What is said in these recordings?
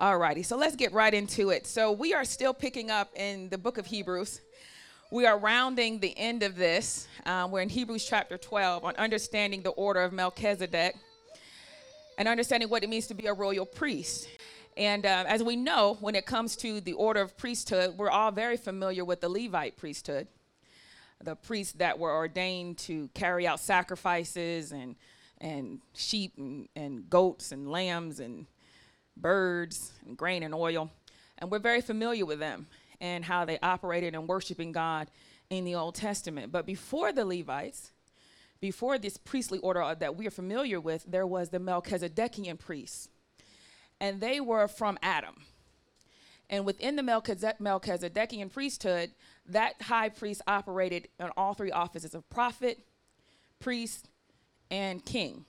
Alrighty, so let's get right into it. So we are still picking up in the book of Hebrews. We are rounding the end of this. Um, we're in Hebrews chapter 12 on understanding the order of Melchizedek and understanding what it means to be a royal priest. And uh, as we know, when it comes to the order of priesthood, we're all very familiar with the Levite priesthood, the priests that were ordained to carry out sacrifices and and sheep and, and goats and lambs and birds and grain and oil. And we're very familiar with them and how they operated in worshiping God in the Old Testament. But before the Levites, before this priestly order that we are familiar with, there was the Melchizedekian priests. And they were from Adam. And within the Melchizedekian priesthood, that high priest operated in all three offices of prophet, priest, and king.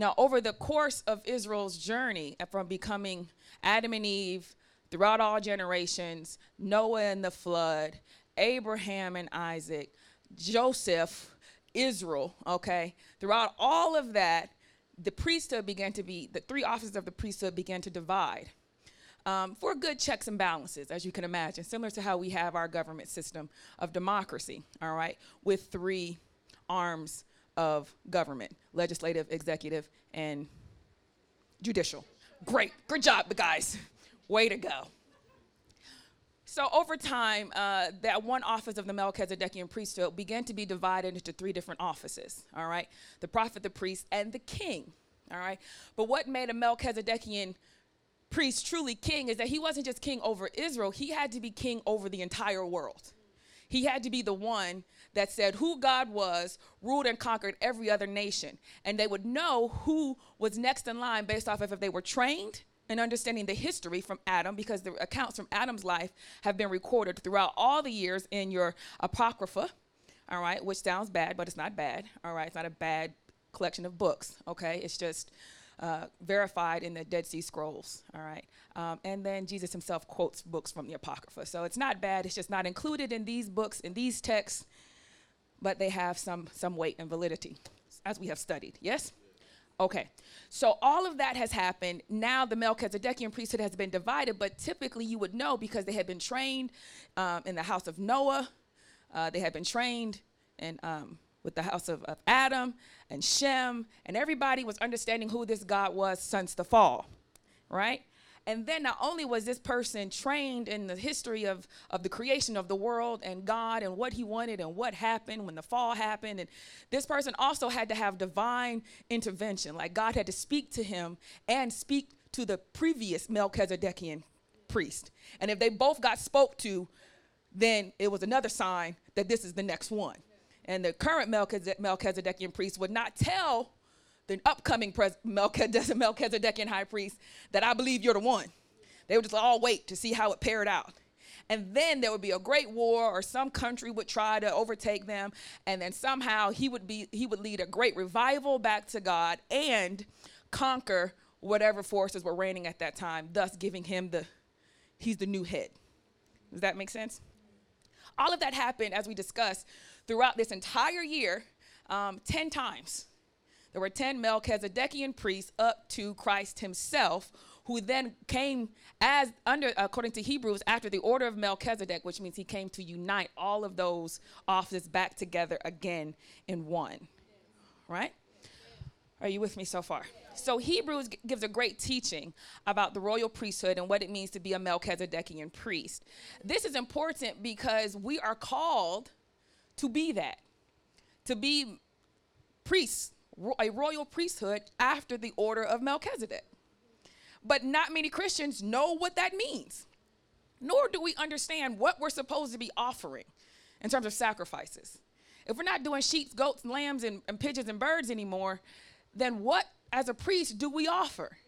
Now, over the course of Israel's journey from becoming Adam and Eve throughout all generations, Noah and the flood, Abraham and Isaac, Joseph, Israel, okay, throughout all of that, the priesthood began to be, the three offices of the priesthood began to divide. Um, for good checks and balances, as you can imagine, similar to how we have our government system of democracy, all right, with three arms of government legislative, executive, and judicial. Great. Good job, guys. Way to go. So over time, uh, that one office of the Melchizedekian priesthood began to be divided into three different offices. All right, the prophet, the priest, and the king. All right, but what made a Melchizedekian priest truly king is that he wasn't just king over Israel; he had to be king over the entire world. He had to be the one that said who God was, ruled and conquered every other nation. And they would know who was next in line based off of if they were trained in understanding the history from Adam, because the accounts from Adam's life have been recorded throughout all the years in your Apocrypha, all right, which sounds bad, but it's not bad, all right? It's not a bad collection of books, okay? It's just uh, verified in the Dead Sea Scrolls, all right? Um, and then Jesus himself quotes books from the Apocrypha. So it's not bad, it's just not included in these books, in these texts, but they have some, some weight and validity, as we have studied, yes? Okay, so all of that has happened. Now the Melchizedekian priesthood has been divided, but typically you would know because they had been trained um, in the house of Noah, uh, they had been trained in um, with the house of, of Adam and Shem, and everybody was understanding who this God was since the fall, right? And then not only was this person trained in the history of, of the creation of the world and God and what he wanted and what happened when the fall happened, and this person also had to have divine intervention. Like God had to speak to him and speak to the previous Melchizedekian priest. And if they both got spoke to, then it was another sign that this is the next one. And the current Melchizedekian priest would not tell the upcoming pres- Melchizedekian high priest that I believe you're the one. They would just all wait to see how it paired out. And then there would be a great war, or some country would try to overtake them, and then somehow he would be he would lead a great revival back to God and conquer whatever forces were reigning at that time, thus giving him the he's the new head. Does that make sense? All of that happened, as we discussed, throughout this entire year, um, 10 times. There were 10 Melchizedekian priests up to Christ himself, who then came as under according to Hebrews after the order of Melchizedek, which means he came to unite all of those offices back together again in one. Right? Are you with me so far? So Hebrews g- gives a great teaching about the royal priesthood and what it means to be a Melchizedekian priest. This is important because we are called to be that, to be priests, a royal priesthood after the order of Melchizedek. But not many Christians know what that means, nor do we understand what we're supposed to be offering in terms of sacrifices. If we're not doing sheep, goats, lambs, and, and pigeons and birds anymore, then what, as a priest, do we offer?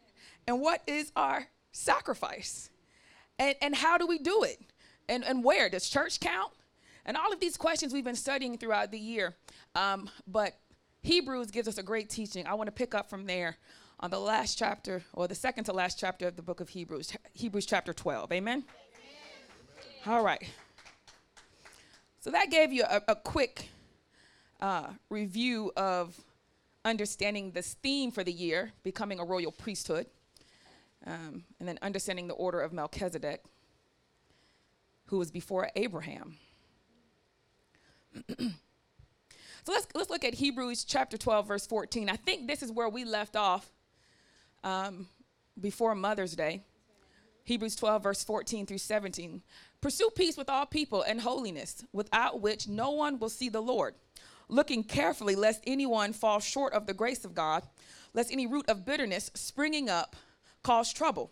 And what is our sacrifice? And, and how do we do it? And, and where? Does church count? And all of these questions we've been studying throughout the year. Um, but Hebrews gives us a great teaching. I want to pick up from there on the last chapter, or the second to last chapter of the book of Hebrews, Hebrews chapter 12. Amen? Amen. All right. So that gave you a, a quick uh, review of understanding this theme for the year, becoming a royal priesthood. um, and then understanding the order of Melchizedek, who was before Abraham. so let's, let's look at Hebrews chapter 12, verse 14. I think this is where we left off um, before Mother's Day. Hebrews 12, verse 14 through 17. Pursue peace with all people and holiness, without which no one will see the Lord. Looking carefully, lest anyone fall short of the grace of God, lest any root of bitterness springing up cause trouble.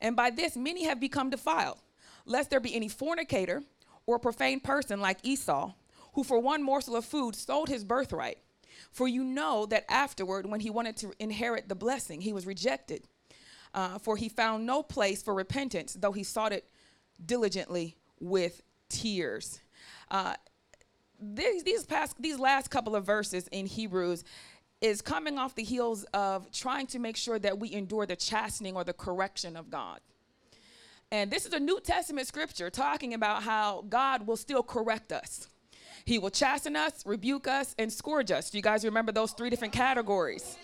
And by this many have become defiled, lest there be any fornicator or profane person like Esau, who for one morsel of food sold his birthright. For you know that afterward, when he wanted to inherit the blessing, he was rejected uh, for he found no place for repentance, though he sought it diligently with tears. Uh, these, these past these last couple of verses in Hebrews is coming off the heels of trying to make sure that we endure the chastening or the correction of God. And this is a New Testament scripture talking about how God will still correct us. He will chasten us, rebuke us, and scourge us. Do you guys remember those three different categories?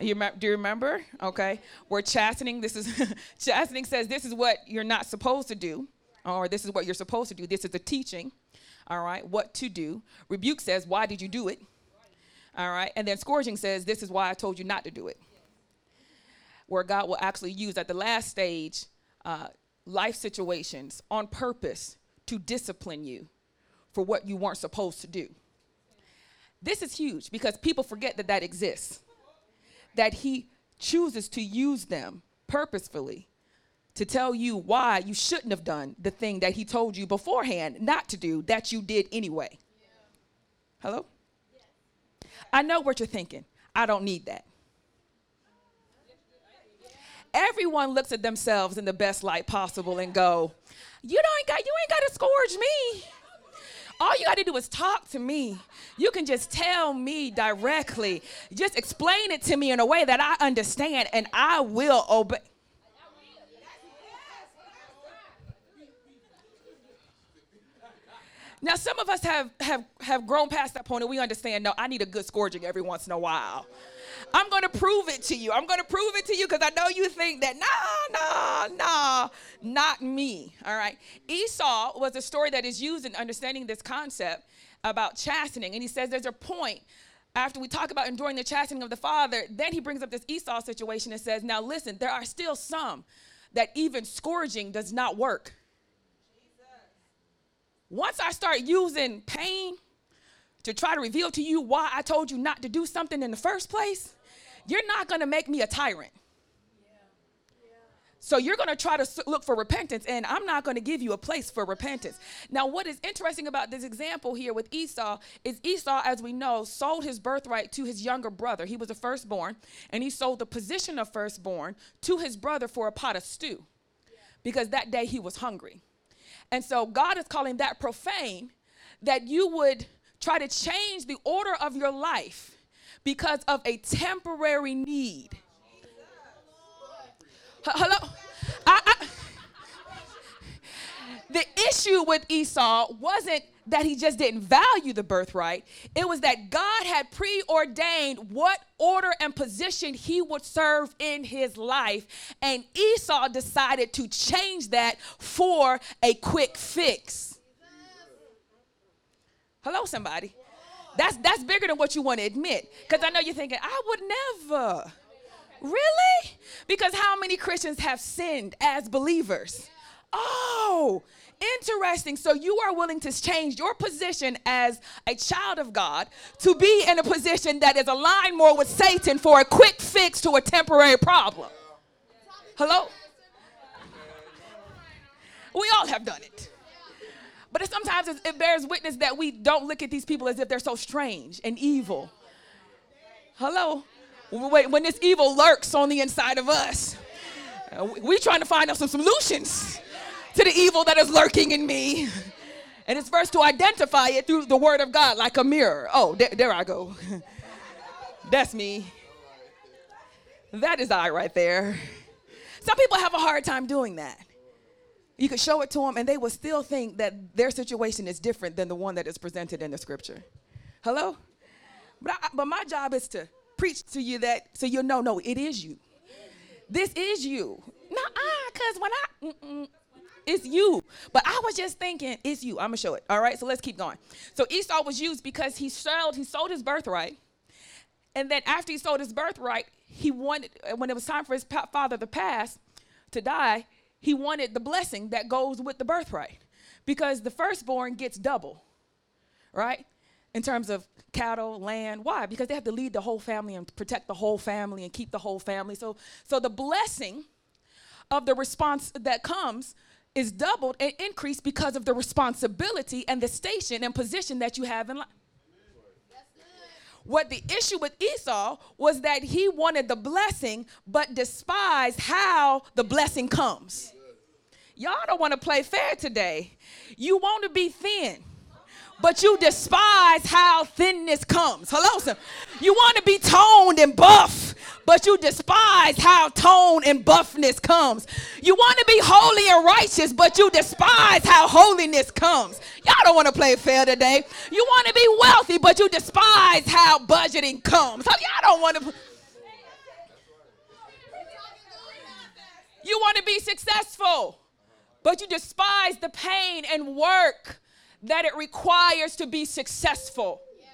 You do you remember? Okay. We're chastening. This is chastening says this is what you're not supposed to do, or this is what you're supposed to do. This is the teaching. All right. What to do. Rebuke says, why did you do it? All right. And then scourging says, this is why I told you not to do it. Where God will actually use at the last stage uh, life situations on purpose to discipline you for what you weren't supposed to do. This is huge because people forget that that exists that he chooses to use them purposefully to tell you why you shouldn't have done the thing that he told you beforehand not to do that you did anyway. Hello? I know what you're thinking. I don't need that. Everyone looks at themselves in the best light possible and go, "You don't got you ain't got to scourge me." All you got to do is talk to me. You can just tell me directly. Just explain it to me in a way that I understand and I will obey. Now, some of us have, have, have grown past that point and we understand no, I need a good scourging every once in a while. I'm going to prove it to you. I'm going to prove it to you because I know you think that, nah, nah, nah, not me. All right. Esau was a story that is used in understanding this concept about chastening. And he says there's a point after we talk about enduring the chastening of the father, then he brings up this Esau situation and says, now listen, there are still some that even scourging does not work. Once I start using pain to try to reveal to you why I told you not to do something in the first place, you're not going to make me a tyrant. So you're going to try to look for repentance, and I'm not going to give you a place for repentance. Now, what is interesting about this example here with Esau is Esau, as we know, sold his birthright to his younger brother. He was a firstborn, and he sold the position of firstborn to his brother for a pot of stew because that day he was hungry. And so God is calling that profane that you would try to change the order of your life because of a temporary need. Hello? I, I, the issue with Esau wasn't that he just didn't value the birthright. It was that God had preordained what order and position he would serve in his life. And Esau decided to change that for a quick fix. Hello, somebody. That's that's bigger than what you want to admit. Because I know you're thinking, I would never. Really? Because how many Christians have sinned as believers? Oh, interesting. So you are willing to change your position as a child of God to be in a position that is aligned more with Satan for a quick fix to a temporary problem. Hello? We all have done it. But it, sometimes it bears witness that we don't look at these people as if they're so strange and evil. Hello? When this evil lurks on the inside of us, uh, we're trying to find out some solutions to the evil that is lurking in me. And it's first to identify it through the word of God like a mirror. Oh, there, there I go. That's me. That is I right there. Some people have a hard time doing that. You could show it to them and they will still think that their situation is different than the one that is presented in the scripture. Hello? But, I, but my job is to preach to you that so you'll know no, it is you. This is you. I because when I, it's you. But I was just thinking, it's you. I'm gonna show it. All right, so let's keep going. So Esau was used because he sold, he sold his birthright. And then after he sold his birthright, he wanted, when it was time for his father to pass, to die, he wanted the blessing that goes with the birthright. Because the firstborn gets double, right? In terms of cattle, land. Why? Because they have to lead the whole family and protect the whole family and keep the whole family. So, so the blessing of the response that comes is doubled and increased because of the responsibility and the station and position that you have in life. What the issue with Esau was that he wanted the blessing but despised how the blessing comes. Y'all don't want to play fair today. You want to be thin but you despise how thinness comes. Hello, sir. You want to be toned and buff, but you despise how tone and buffness comes. You want to be holy and righteous, but you despise how holiness comes. Y'all don't want to play fair today. You want to be wealthy, but you despise how budgeting comes. So y'all don't want to. You want to be successful, but you despise the pain and work that it requires to be successful. Yeah.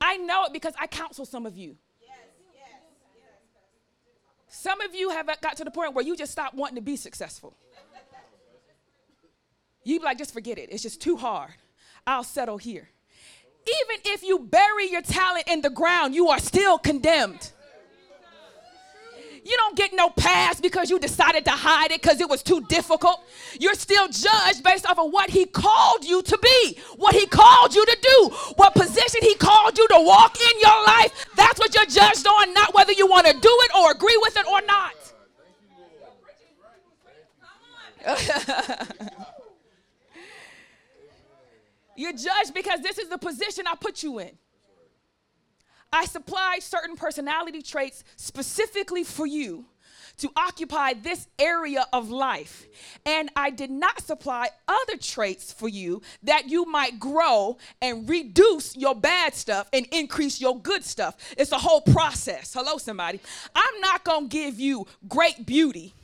I know it because I counsel some of you. Yes, yes, yes. Some of you have got to the point where you just stop wanting to be successful. You like, just forget it. It's just too hard. I'll settle here. Even if you bury your talent in the ground, you are still condemned. You don't get no pass because you decided to hide it because it was too difficult. You're still judged based off of what he called you to be, what he called you to do, what position he called you to walk in your life. That's what you're judged on, not whether you want to do it or agree with it or not. You're judged because this is the position I put you in. I supplied certain personality traits specifically for you to occupy this area of life. And I did not supply other traits for you that you might grow and reduce your bad stuff and increase your good stuff. It's a whole process. Hello, somebody. I'm not going to give you great beauty,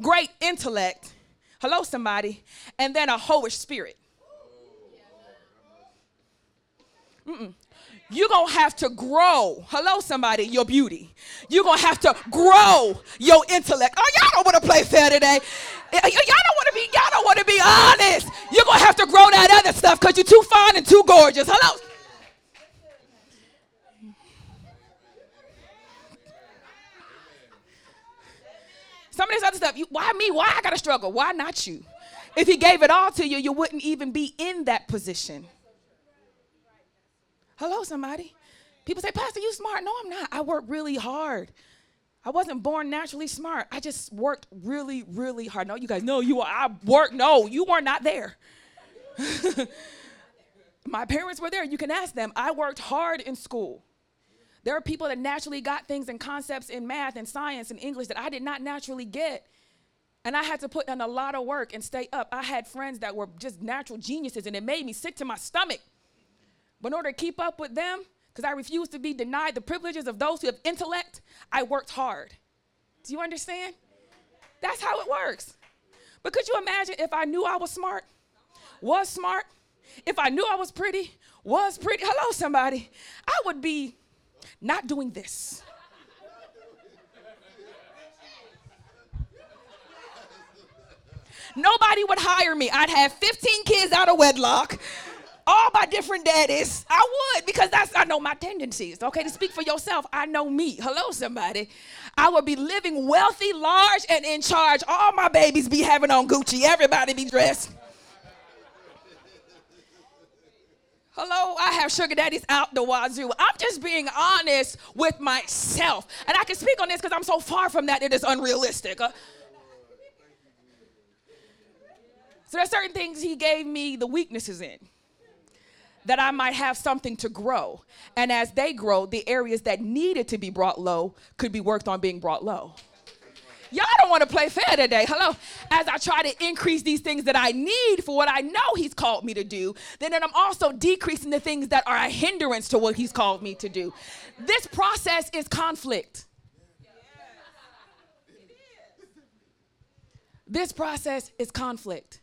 great intellect. Hello, somebody. And then a hoish spirit. Mm-mm you're going to have to grow. Hello, somebody, your beauty. You're going to have to grow your intellect. Oh, y'all don't want to play fair today. Y'all don't want to be, y'all don't want to be honest. You're going to have to grow that other stuff because you're too fine and too gorgeous. Hello. Some of this other stuff, you, why me? Why I got to struggle? Why not you? If he gave it all to you, you wouldn't even be in that position. Hello, somebody. People say, Pastor, you smart. No, I'm not. I work really hard. I wasn't born naturally smart. I just worked really, really hard. No, you guys know you are. I worked. No, you were not there. My parents were there. You can ask them. I worked hard in school. There are people that naturally got things and concepts in math and science and English that I did not naturally get. And I had to put in a lot of work and stay up. I had friends that were just natural geniuses, and it made me sick to my stomach. But in order to keep up with them, because I refuse to be denied the privileges of those who have intellect, I worked hard. Do you understand? That's how it works. But could you imagine if I knew I was smart, was smart, if I knew I was pretty, was pretty, hello, somebody, I would be not doing this. Nobody would hire me. I'd have 15 kids out of wedlock all my different daddies. I would because that's I know my tendencies. Okay, to speak for yourself, I know me. Hello, somebody. I would be living wealthy, large, and in charge. All my babies be having on Gucci. Everybody be dressed. Hello, I have sugar daddies out the wazoo. I'm just being honest with myself. And I can speak on this because I'm so far from that, it is unrealistic. Uh, so there's certain things he gave me the weaknesses in that I might have something to grow. And as they grow, the areas that needed to be brought low could be worked on being brought low. Y'all don't want to play fair today. Hello. As I try to increase these things that I need for what I know He's called me to do, then I'm also decreasing the things that are a hindrance to what He's called me to do. This process is conflict. This process is conflict.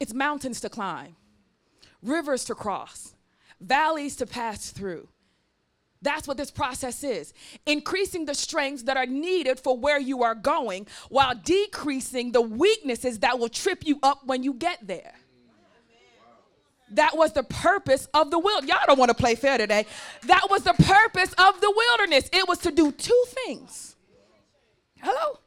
It's mountains to climb, rivers to cross, valleys to pass through. That's what this process is. Increasing the strengths that are needed for where you are going while decreasing the weaknesses that will trip you up when you get there. That was the purpose of the wilderness. Y'all don't want to play fair today. That was the purpose of the wilderness. It was to do two things. Hello?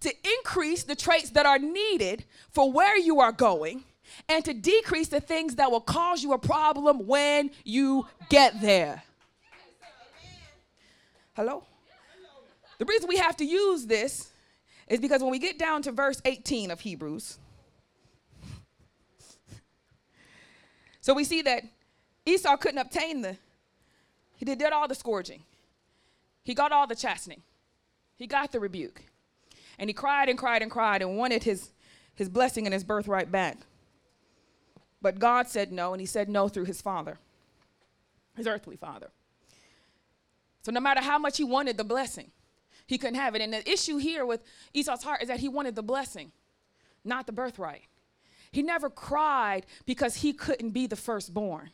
to increase the traits that are needed for where you are going and to decrease the things that will cause you a problem when you get there. Hello? The reason we have to use this is because when we get down to verse 18 of Hebrews, so we see that Esau couldn't obtain the, he did, all the scourging, he got all the chastening, he got the rebuke, and he cried and cried and cried and wanted his, his blessing and his birthright back. But God said no, and he said no through his father, his earthly father. So no matter how much he wanted the blessing, he couldn't have it. And the issue here with Esau's heart is that he wanted the blessing, not the birthright. He never cried because he couldn't be the firstborn.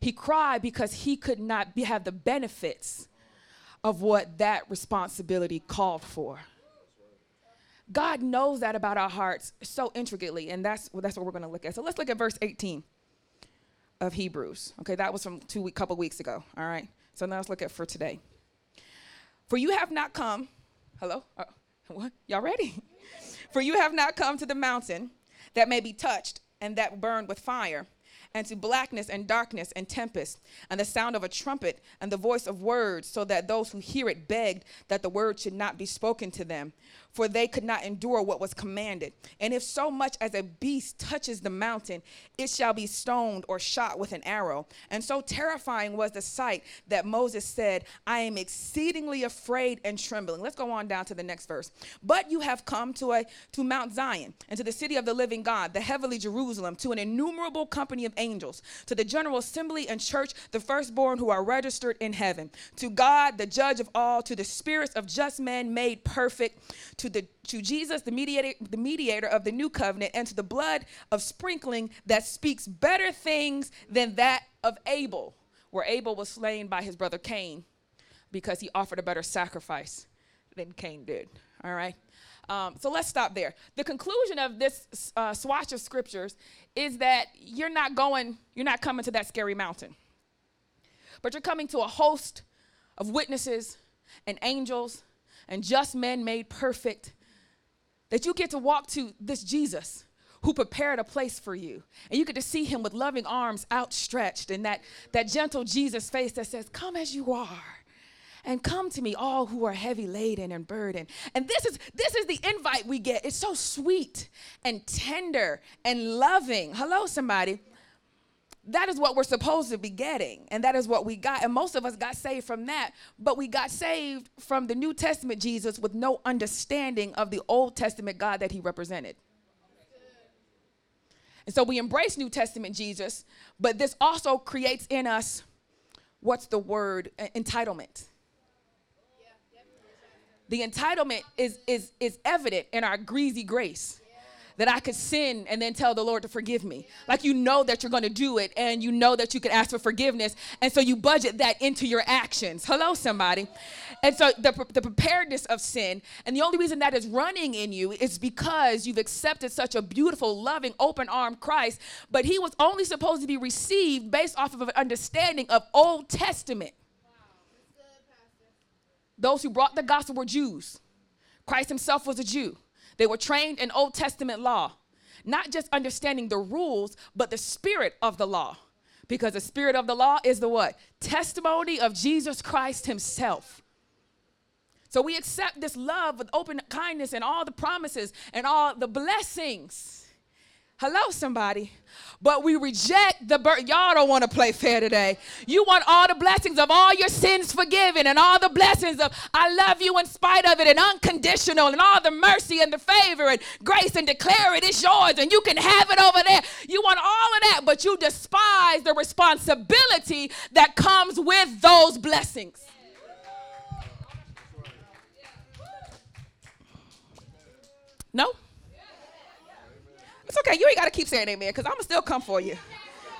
He cried because he could not be, have the benefits of what that responsibility called for. God knows that about our hearts so intricately, and that's, well, that's what we're going to look at. So let's look at verse 18 of Hebrews. Okay, that was from two week, couple weeks ago. All right. So now let's look at for today. For you have not come, hello? Uh, what? Y'all ready? For you have not come to the mountain that may be touched and that burned with fire and to blackness and darkness and tempest, and the sound of a trumpet and the voice of words, so that those who hear it begged that the word should not be spoken to them, for they could not endure what was commanded. And if so much as a beast touches the mountain, it shall be stoned or shot with an arrow. And so terrifying was the sight that Moses said, I am exceedingly afraid and trembling. Let's go on down to the next verse. But you have come to a to Mount Zion and to the city of the living God, the heavenly Jerusalem, to an innumerable company of angels, to the general assembly and church, the firstborn who are registered in heaven, to God, the judge of all, to the spirits of just men made perfect, to the to Jesus, the mediator, the mediator of the new covenant, and to the blood of sprinkling that speaks better things than that of Abel, where Abel was slain by his brother Cain because he offered a better sacrifice than Cain did. All right. Um, so let's stop there. The conclusion of this uh, swatch of scriptures is that you're not going, you're not coming to that scary mountain, but you're coming to a host of witnesses and angels and just men made perfect. That you get to walk to this Jesus who prepared a place for you. And you get to see him with loving arms outstretched and that, that gentle Jesus face that says, Come as you are and come to me all who are heavy laden and burdened and this is this is the invite we get it's so sweet and tender and loving hello somebody that is what we're supposed to be getting and that is what we got. And most of us got saved from that but we got saved from the new testament jesus with no understanding of the old testament god that he represented. And so we embrace new testament jesus but this also creates in us what's the word? Entitlement. The entitlement is, is, is evident in our greasy grace that I could sin and then tell the Lord to forgive me. Like you know that you're going to do it and you know that you can ask for forgiveness. And so you budget that into your actions. Hello, somebody. And so the, the preparedness of sin, and the only reason that is running in you is because you've accepted such a beautiful, loving, open armed Christ, but he was only supposed to be received based off of an understanding of Old Testament. Those who brought the gospel were Jews. Christ himself was a Jew. They were trained in Old Testament law, not just understanding the rules, but the spirit of the law. Because the spirit of the law is the what? Testimony of Jesus Christ himself. So we accept this love with open kindness and all the promises and all the blessings Hello, somebody. But we reject the birth. Y'all don't want to play fair today. You want all the blessings of all your sins forgiven and all the blessings of I love you in spite of it and unconditional and all the mercy and the favor and grace and declare it is yours and you can have it over there. You want all of that, but you despise the responsibility that comes with those blessings. No? It's okay. You ain't got to keep saying amen because I'm going to still come for you.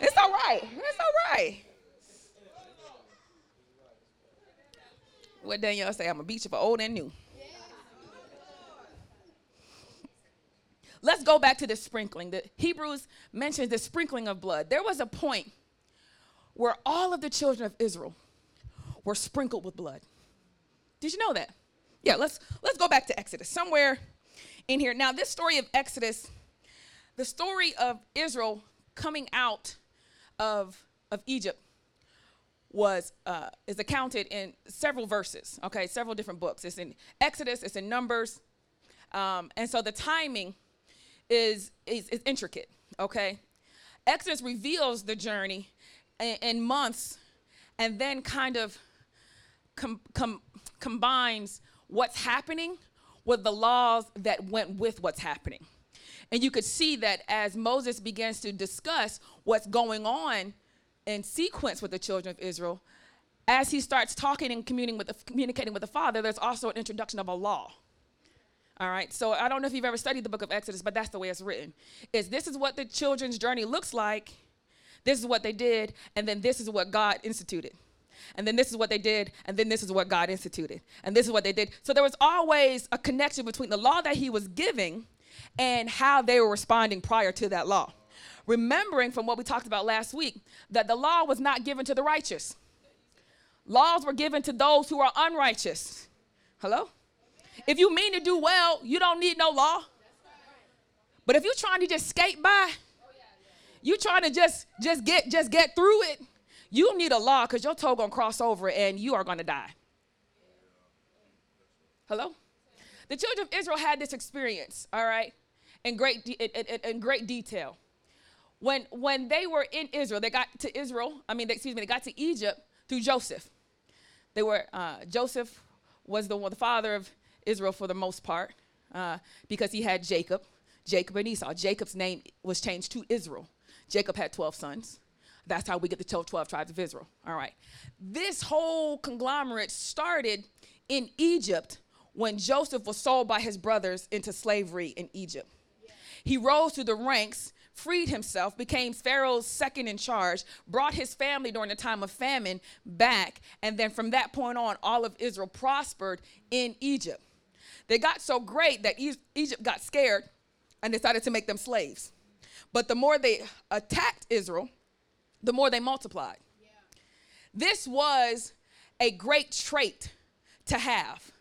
It's all right. It's all right. What Danielle say? I'm going to beat you for old and new. Let's go back to the sprinkling. The Hebrews mentions the sprinkling of blood. There was a point where all of the children of Israel were sprinkled with blood. Did you know that? Yeah, let's let's go back to Exodus. Somewhere in here. Now, this story of Exodus, the story of Israel coming out of, of Egypt was uh, is accounted in several verses. Okay, several different books. It's in Exodus. It's in Numbers, um, and so the timing is, is is intricate. Okay, Exodus reveals the journey in, in months, and then kind of com- com- combines what's happening with the laws that went with what's happening. And you could see that as Moses begins to discuss what's going on in sequence with the children of Israel, as he starts talking and communicating with the, communicating with the Father, there's also an introduction of a law. All right, so I don't know if you've ever studied the book of Exodus, but that's the way it's written. Is this is what the children's journey looks like, this is what they did, and then this is what God instituted and then this is what they did, and then this is what God instituted, and this is what they did. So there was always a connection between the law that he was giving and how they were responding prior to that law. Remembering from what we talked about last week that the law was not given to the righteous, laws were given to those who are unrighteous. Hello? If you mean to do well, you don't need no law. But if you're trying to just skate by, you trying to just just get just get through it, you need a law because your toe gonna cross over and you are gonna die. Hello? The children of Israel had this experience, all right, in great, de- in, in, in great detail. When, when they were in Israel, they got to Israel, I mean, excuse me, they got to Egypt through Joseph. They were, uh, Joseph was the, the father of Israel for the most part uh, because he had Jacob, Jacob and Esau. Jacob's name was changed to Israel. Jacob had 12 sons. That's how we get the 12, 12 tribes of Israel. All right. This whole conglomerate started in Egypt when Joseph was sold by his brothers into slavery in Egypt. He rose through the ranks, freed himself, became Pharaoh's second in charge, brought his family during the time of famine back, and then from that point on, all of Israel prospered in Egypt. They got so great that Egypt got scared and decided to make them slaves. But the more they attacked Israel, the more they multiplied. Yeah. This was a great trait to have.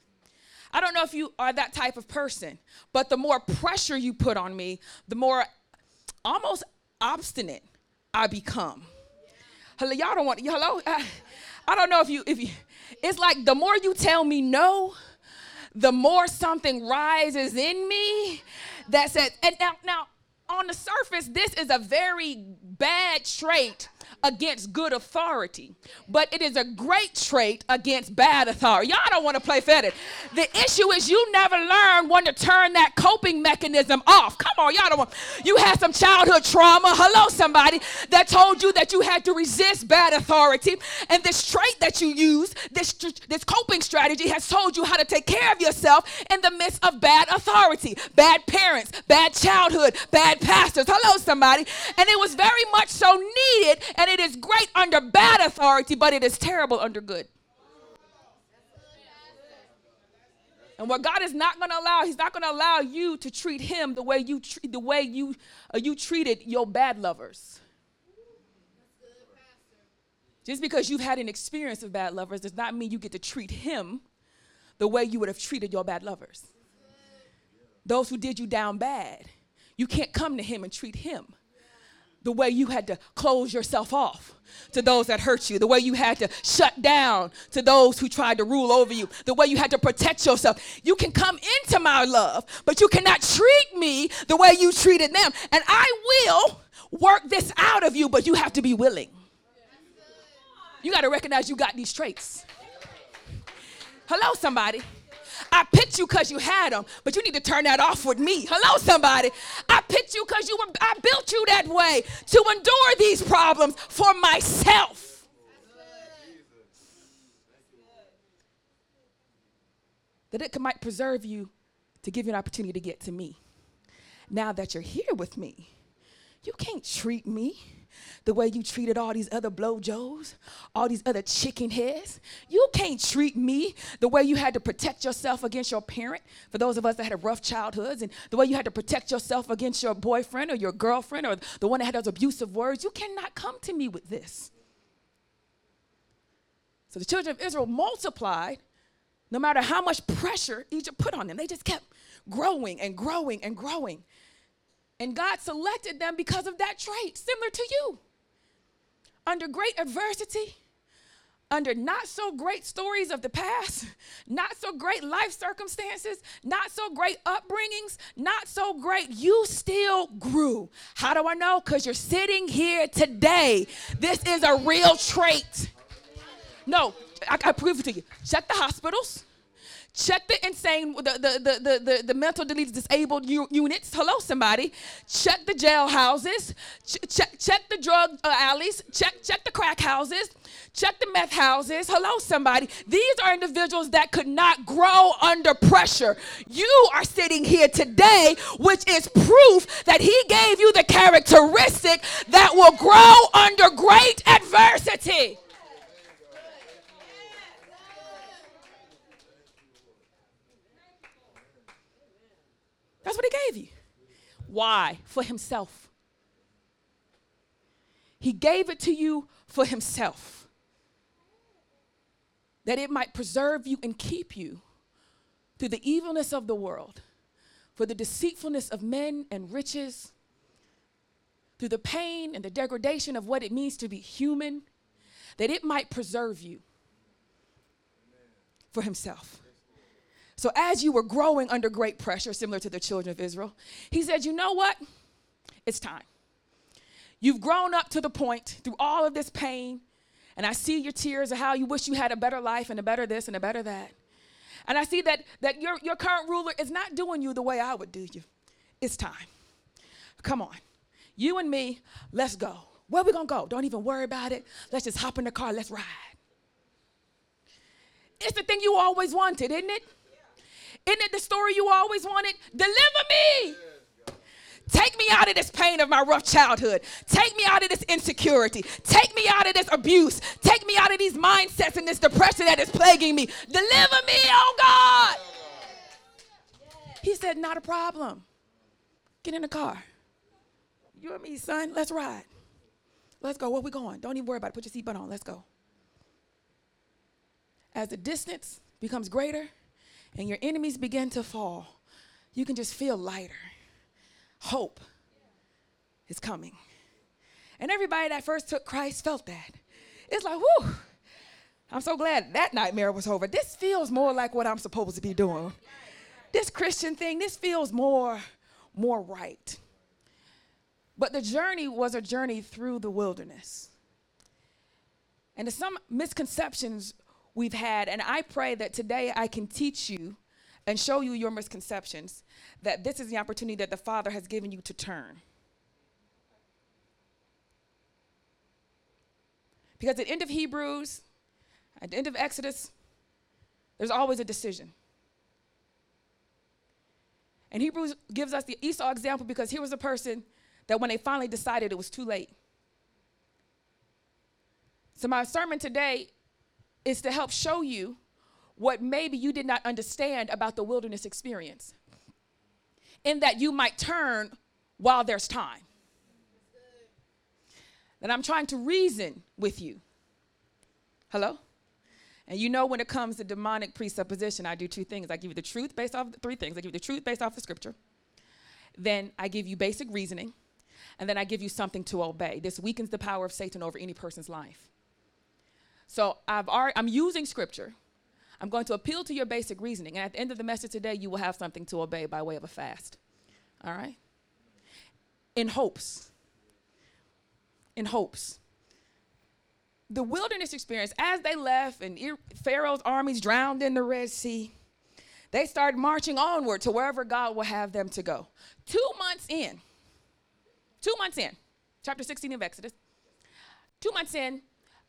I don't know if you are that type of person, but the more pressure you put on me, the more almost obstinate I become. Hello, y'all don't want hello. I, don't know if you if you. It's like the more you tell me no, the more something rises in me that says. And now, now on the surface, this is a very bad trait against good authority, but it is a great trait against bad authority. Y'all don't want to play fetid. The issue is you never learn when to turn that coping mechanism off. Come on, y'all don't want. You had some childhood trauma. Hello, somebody that told you that you had to resist bad authority, and this trait that you use, this this coping strategy, has told you how to take care of yourself in the midst of bad authority, bad parents, bad childhood, bad pastors. Hello, somebody, and it was very much so needed, and it is great under bad authority, but it is terrible under good. And what God is not going to allow, He's not going to allow you to treat Him the way you tr- the way you uh, you treated your bad lovers. Just because you've had an experience of bad lovers does not mean you get to treat Him the way you would have treated your bad lovers. Those who did you down bad, you can't come to Him and treat Him the way you had to close yourself off to those that hurt you, the way you had to shut down to those who tried to rule over you, the way you had to protect yourself. You can come into my love, but you cannot treat me the way you treated them. And I will work this out of you, but you have to be willing. You got to recognize you got these traits. Hello, somebody. I picked you because you had them, but you need to turn that off with me. Hello, somebody. I picked you because you were, I built you that way to endure these problems for myself. That it might preserve you to give you an opportunity to get to me. Now that you're here with me, you can't treat me the way you treated all these other blowjos, all these other chicken heads. You can't treat me the way you had to protect yourself against your parent, for those of us that had rough childhoods, and the way you had to protect yourself against your boyfriend or your girlfriend or the one that had those abusive words. You cannot come to me with this. So the children of Israel multiplied no matter how much pressure Egypt put on them. They just kept growing and growing and growing. And God selected them because of that trait, similar to you. Under great adversity, under not so great stories of the past, not so great life circumstances, not so great upbringings, not so great, you still grew. How do I know? Because you're sitting here today. This is a real trait. No, I, I prove it to you. Check the hospitals. Check the insane, the, the, the, the, the, mental disabled units. Hello, somebody. Check the jail houses. Ch- check, check the drug uh, alleys. Check, check the crack houses. Check the meth houses. Hello, somebody. These are individuals that could not grow under pressure. You are sitting here today, which is proof that He gave you the characteristic that will grow under great adversity. That's what he gave you. Why? For himself. He gave it to you for himself. That it might preserve you and keep you through the evilness of the world, for the deceitfulness of men and riches, through the pain and the degradation of what it means to be human, that it might preserve you for himself. So, as you were growing under great pressure, similar to the children of Israel, he said, You know what? It's time. You've grown up to the point through all of this pain, and I see your tears of how you wish you had a better life and a better this and a better that. And I see that, that your, your current ruler is not doing you the way I would do you. It's time. Come on. You and me, let's go. Where we gonna go? Don't even worry about it. Let's just hop in the car, let's ride. It's the thing you always wanted, isn't it? Isn't it the story you always wanted? Deliver me. Take me out of this pain of my rough childhood. Take me out of this insecurity. Take me out of this abuse. Take me out of these mindsets and this depression that is plaguing me. Deliver me, oh God. He said, Not a problem. Get in the car. You and me, son, let's ride. Let's go. Where we going? Don't even worry about it. Put your seatbelt on. Let's go. As the distance becomes greater, and your enemies begin to fall, you can just feel lighter. Hope is coming. And everybody that first took Christ felt that. It's like, whew, I'm so glad that nightmare was over. This feels more like what I'm supposed to be doing. This Christian thing, this feels more, more right. But the journey was a journey through the wilderness. And there's some misconceptions we've had. And I pray that today I can teach you and show you your misconceptions, that this is the opportunity that the Father has given you to turn. Because at the end of Hebrews, at the end of Exodus, there's always a decision. And Hebrews gives us the Esau example because here was a person that when they finally decided it was too late. So, my sermon today is to help show you what maybe you did not understand about the wilderness experience, in that you might turn while there's time. That I'm trying to reason with you. Hello? And you know when it comes to demonic presupposition, I do two things. I give you the truth based off three things. I give you the truth based off the scripture. Then I give you basic reasoning. And then I give you something to obey. This weakens the power of Satan over any person's life. So I've already, I'm using scripture. I'm going to appeal to your basic reasoning. And at the end of the message today, you will have something to obey by way of a fast. All right? In hopes. In hopes. The wilderness experience, as they left and Pharaoh's armies drowned in the Red Sea, they started marching onward to wherever God will have them to go. Two months in, two months in, chapter 16 of Exodus, two months in,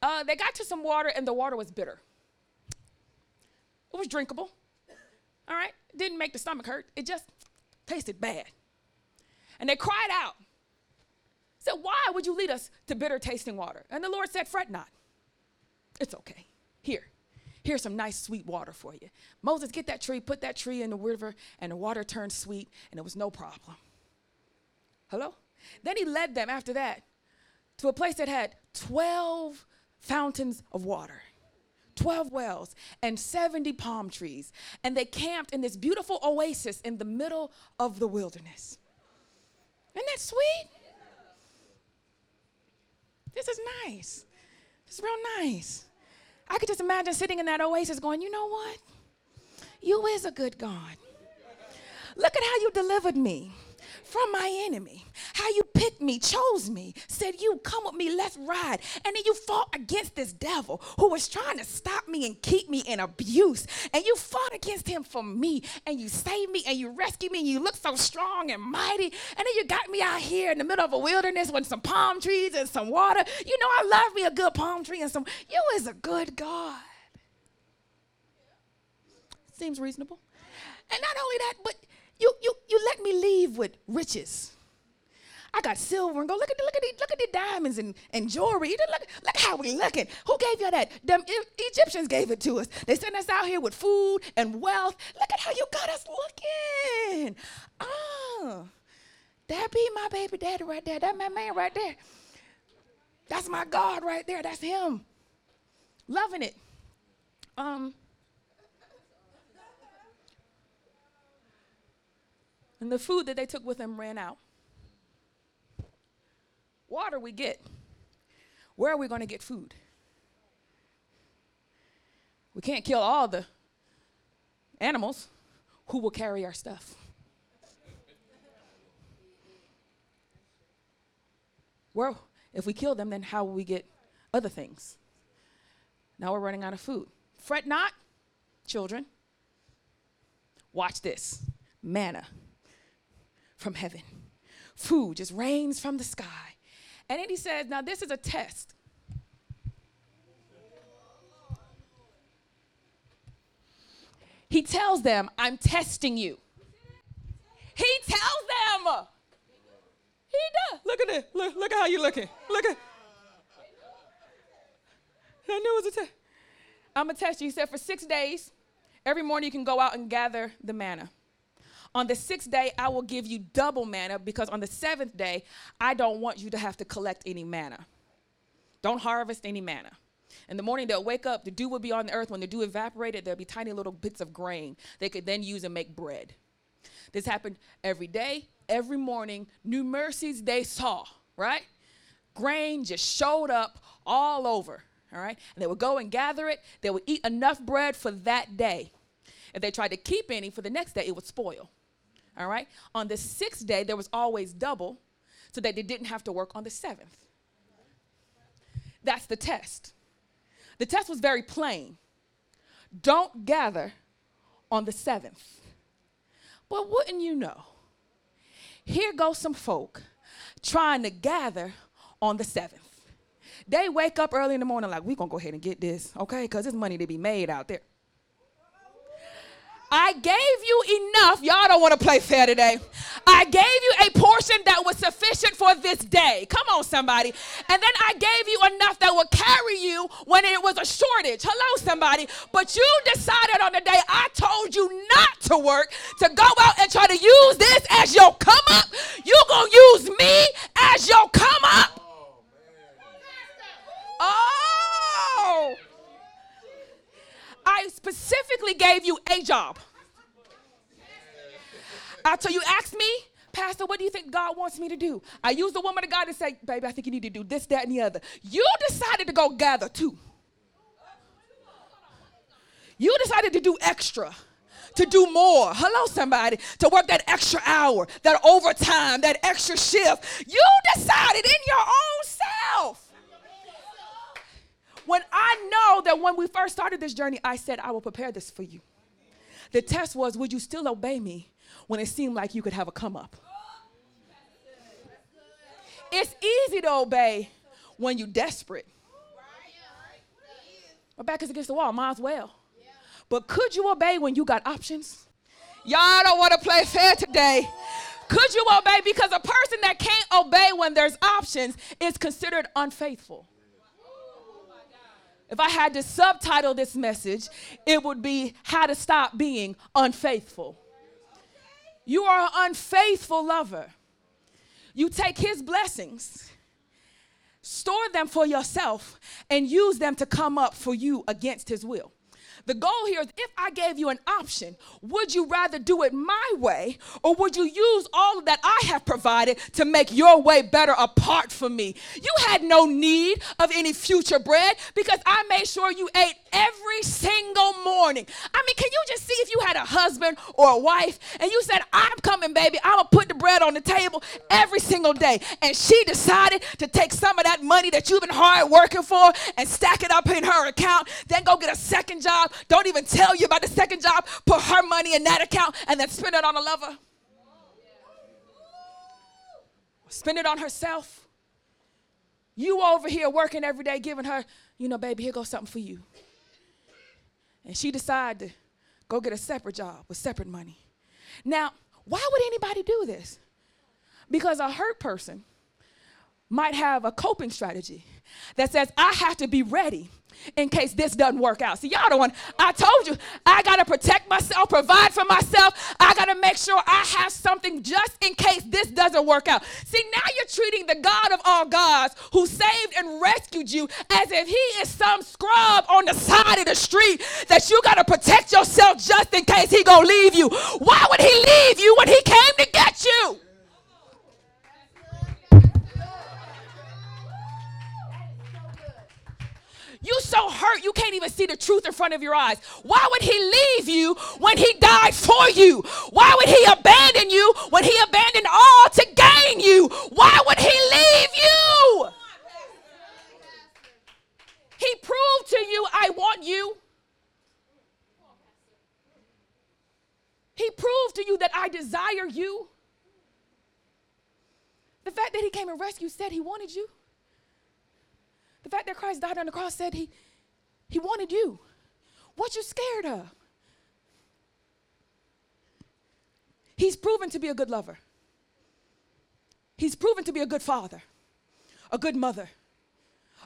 uh, they got to some water, and the water was bitter. It was drinkable. All right? Didn't make the stomach hurt. It just tasted bad. And they cried out. Said, Why would you lead us to bitter tasting water? And the Lord said, Fret not. It's okay. Here, here's some nice sweet water for you. Moses, get that tree, put that tree in the river, and the water turned sweet, and it was no problem. Hello? Then he led them after that to a place that had 12 fountains of water. 12 wells and 70 palm trees. And they camped in this beautiful oasis in the middle of the wilderness. Isn't that sweet? This is nice. This is real nice. I could just imagine sitting in that oasis going, you know what? You is a good God. Look at how you delivered me from my enemy. How you picked me, chose me, said, You come with me, let's ride. And then you fought against this devil who was trying to stop me and keep me in abuse. And you fought against him for me, and you saved me, and you rescued me, and you look so strong and mighty. And then you got me out here in the middle of a wilderness with some palm trees and some water. You know, I love me a good palm tree and some. You is a good God. Seems reasonable. And not only that, but you, you, you let me leave with riches. I got silver and go look at the, look at the, look at the diamonds and, and jewelry. Look, look how we looking. Who gave you that? The Egyptians gave it to us. They sent us out here with food and wealth. Look at how you got us looking. Oh, that be my baby daddy right there. That my man right there. That's my God right there. That's him. Loving it. Um, And the food that they took with them ran out. Water we get. Where are we going to get food? We can't kill all the animals. Who will carry our stuff? Well, if we kill them, then how will we get other things? Now we're running out of food. Fret not, children. Watch this manna from heaven. Food just rains from the sky. And then he says, Now this is a test. He tells them, I'm testing you. He tells them. He does. Look at it. Look, look at how you're looking. Look at. I knew it was a test. I'm going to test you. He said, for six days, every morning you can go out and gather the manna. On the sixth day, I will give you double manna because on the seventh day, I don't want you to have to collect any manna. Don't harvest any manna. In the morning, they'll wake up, the dew will be on the earth. When the dew evaporated, there'll be tiny little bits of grain they could then use and make bread. This happened every day, every morning. New mercies they saw, right? Grain just showed up all over, all right? And they would go and gather it. They would eat enough bread for that day. If they tried to keep any for the next day, it would spoil. All right? On the sixth day, there was always double so that they didn't have to work on the seventh. That's the test. The test was very plain don't gather on the seventh. But wouldn't you know? Here goes some folk trying to gather on the seventh. They wake up early in the morning like, we're going to go ahead and get this, okay? Because there's money to be made out there. I gave you enough. Y'all don't want to play fair today. I gave you a portion that was sufficient for this day. Come on, somebody. And then I gave you enough that would carry you when it was a shortage. Hello, somebody. But you decided on the day I told you not to work to go out and try to use this as your come up. You're going to use me as your come up. Oh. oh. I specifically gave you a job. Uh, I After you asked me, Pastor, what do you think God wants me to do? I used the woman of God to say, baby, I think you need to do this, that, and the other. You decided to go gather too. You decided to do extra, to do more. Hello, somebody, to work that extra hour, that overtime, that extra shift. You decided in your own self when I know that when we first started this journey, I said, I will prepare this for you. The test was, would you still obey me when it seemed like you could have a come up? It's easy to obey when you're desperate. My back is against the wall, might as well. But could you obey when you got options? Y'all don't want to play fair today. Could you obey? Because a person that can't obey when there's options is considered unfaithful. If I had to subtitle this message, it would be How to Stop Being Unfaithful. You are an unfaithful lover. You take his blessings, store them for yourself, and use them to come up for you against his will. The goal here is if I gave you an option, would you rather do it my way or would you use all that I have provided to make your way better apart from me? You had no need of any future bread because I made sure you ate every single morning. I mean, can you just see if you had a husband or a wife and you said, I'm coming, baby, I'm gonna put the bread on the table every single day. And she decided to take some of that money that you've been hard working for and stack it up in her account, then go get a second job don't even tell you about the second job, put her money in that account, and then spend it on a lover. Spend it on herself. You over here working every day, giving her, you know, baby, here goes something for you. And she decided to go get a separate job with separate money. Now, why would anybody do this? Because a hurt person might have a coping strategy that says, I have to be ready in case this doesn't work out. See, y'all don't want, I told you, I got to protect myself, provide for myself. I got to make sure I have something just in case this doesn't work out. See, now you're treating the God of all gods who saved and rescued you as if he is some scrub on the side of the street that you got to protect yourself just in case he going to leave you. Why would he leave you when he came to get you? You so hurt you can't even see the truth in front of your eyes. Why would he leave you when he died for you? Why would he abandon you when he abandoned all to gain you? Why would he leave you? He proved to you, I want you. He proved to you that I desire you. The fact that he came and rescued said he wanted you. The fact that Christ died on the cross said he, he wanted you. What you scared of? He's proven to be a good lover. He's proven to be a good father, a good mother,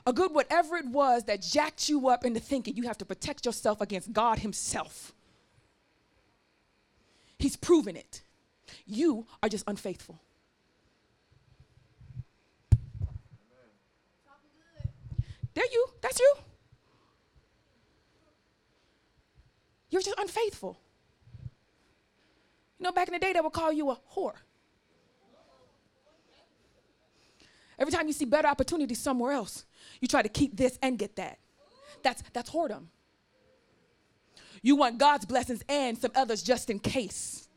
a good whatever it was that jacked you up into thinking you have to protect yourself against God Himself. He's proven it. You are just unfaithful. There you, that's you. You're just unfaithful. You know, back in the day, they would call you a whore. Every time you see better opportunities somewhere else, you try to keep this and get that. That's, that's whoredom. You want God's blessings and some others just in case.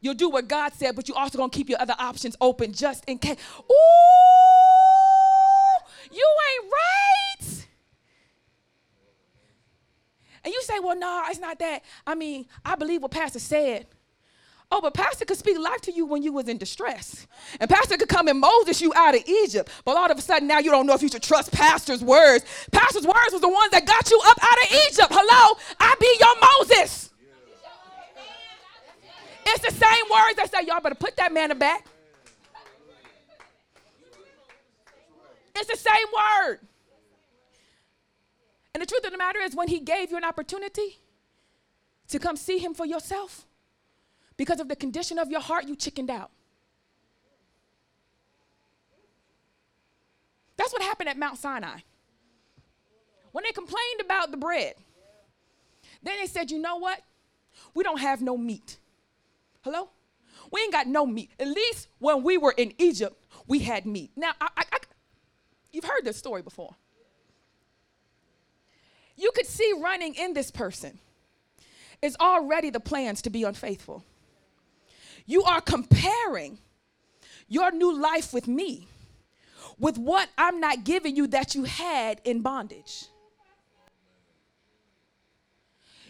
You'll do what God said, but you also gonna keep your other options open just in case. Ooh, you ain't right. And you say, well, no, it's not that. I mean, I believe what Pastor said. Oh, but Pastor could speak life to you when you was in distress. And Pastor could come and Moses you out of Egypt. But all of a sudden now you don't know if you should trust Pastor's words. Pastor's words was the ones that got you up out of Egypt. Hello? I be your Moses. It's the same words that say, y'all better put that man back. It's the same word. And the truth of the matter is, when he gave you an opportunity to come see him for yourself, because of the condition of your heart, you chickened out. That's what happened at Mount Sinai. When they complained about the bread, then they said, you know what? We don't have no meat. Hello? We ain't got no meat. At least when we were in Egypt, we had meat. Now, I, I, I, you've heard this story before you could see running in this person is already the plans to be unfaithful. You are comparing your new life with me with what I'm not giving you that you had in bondage.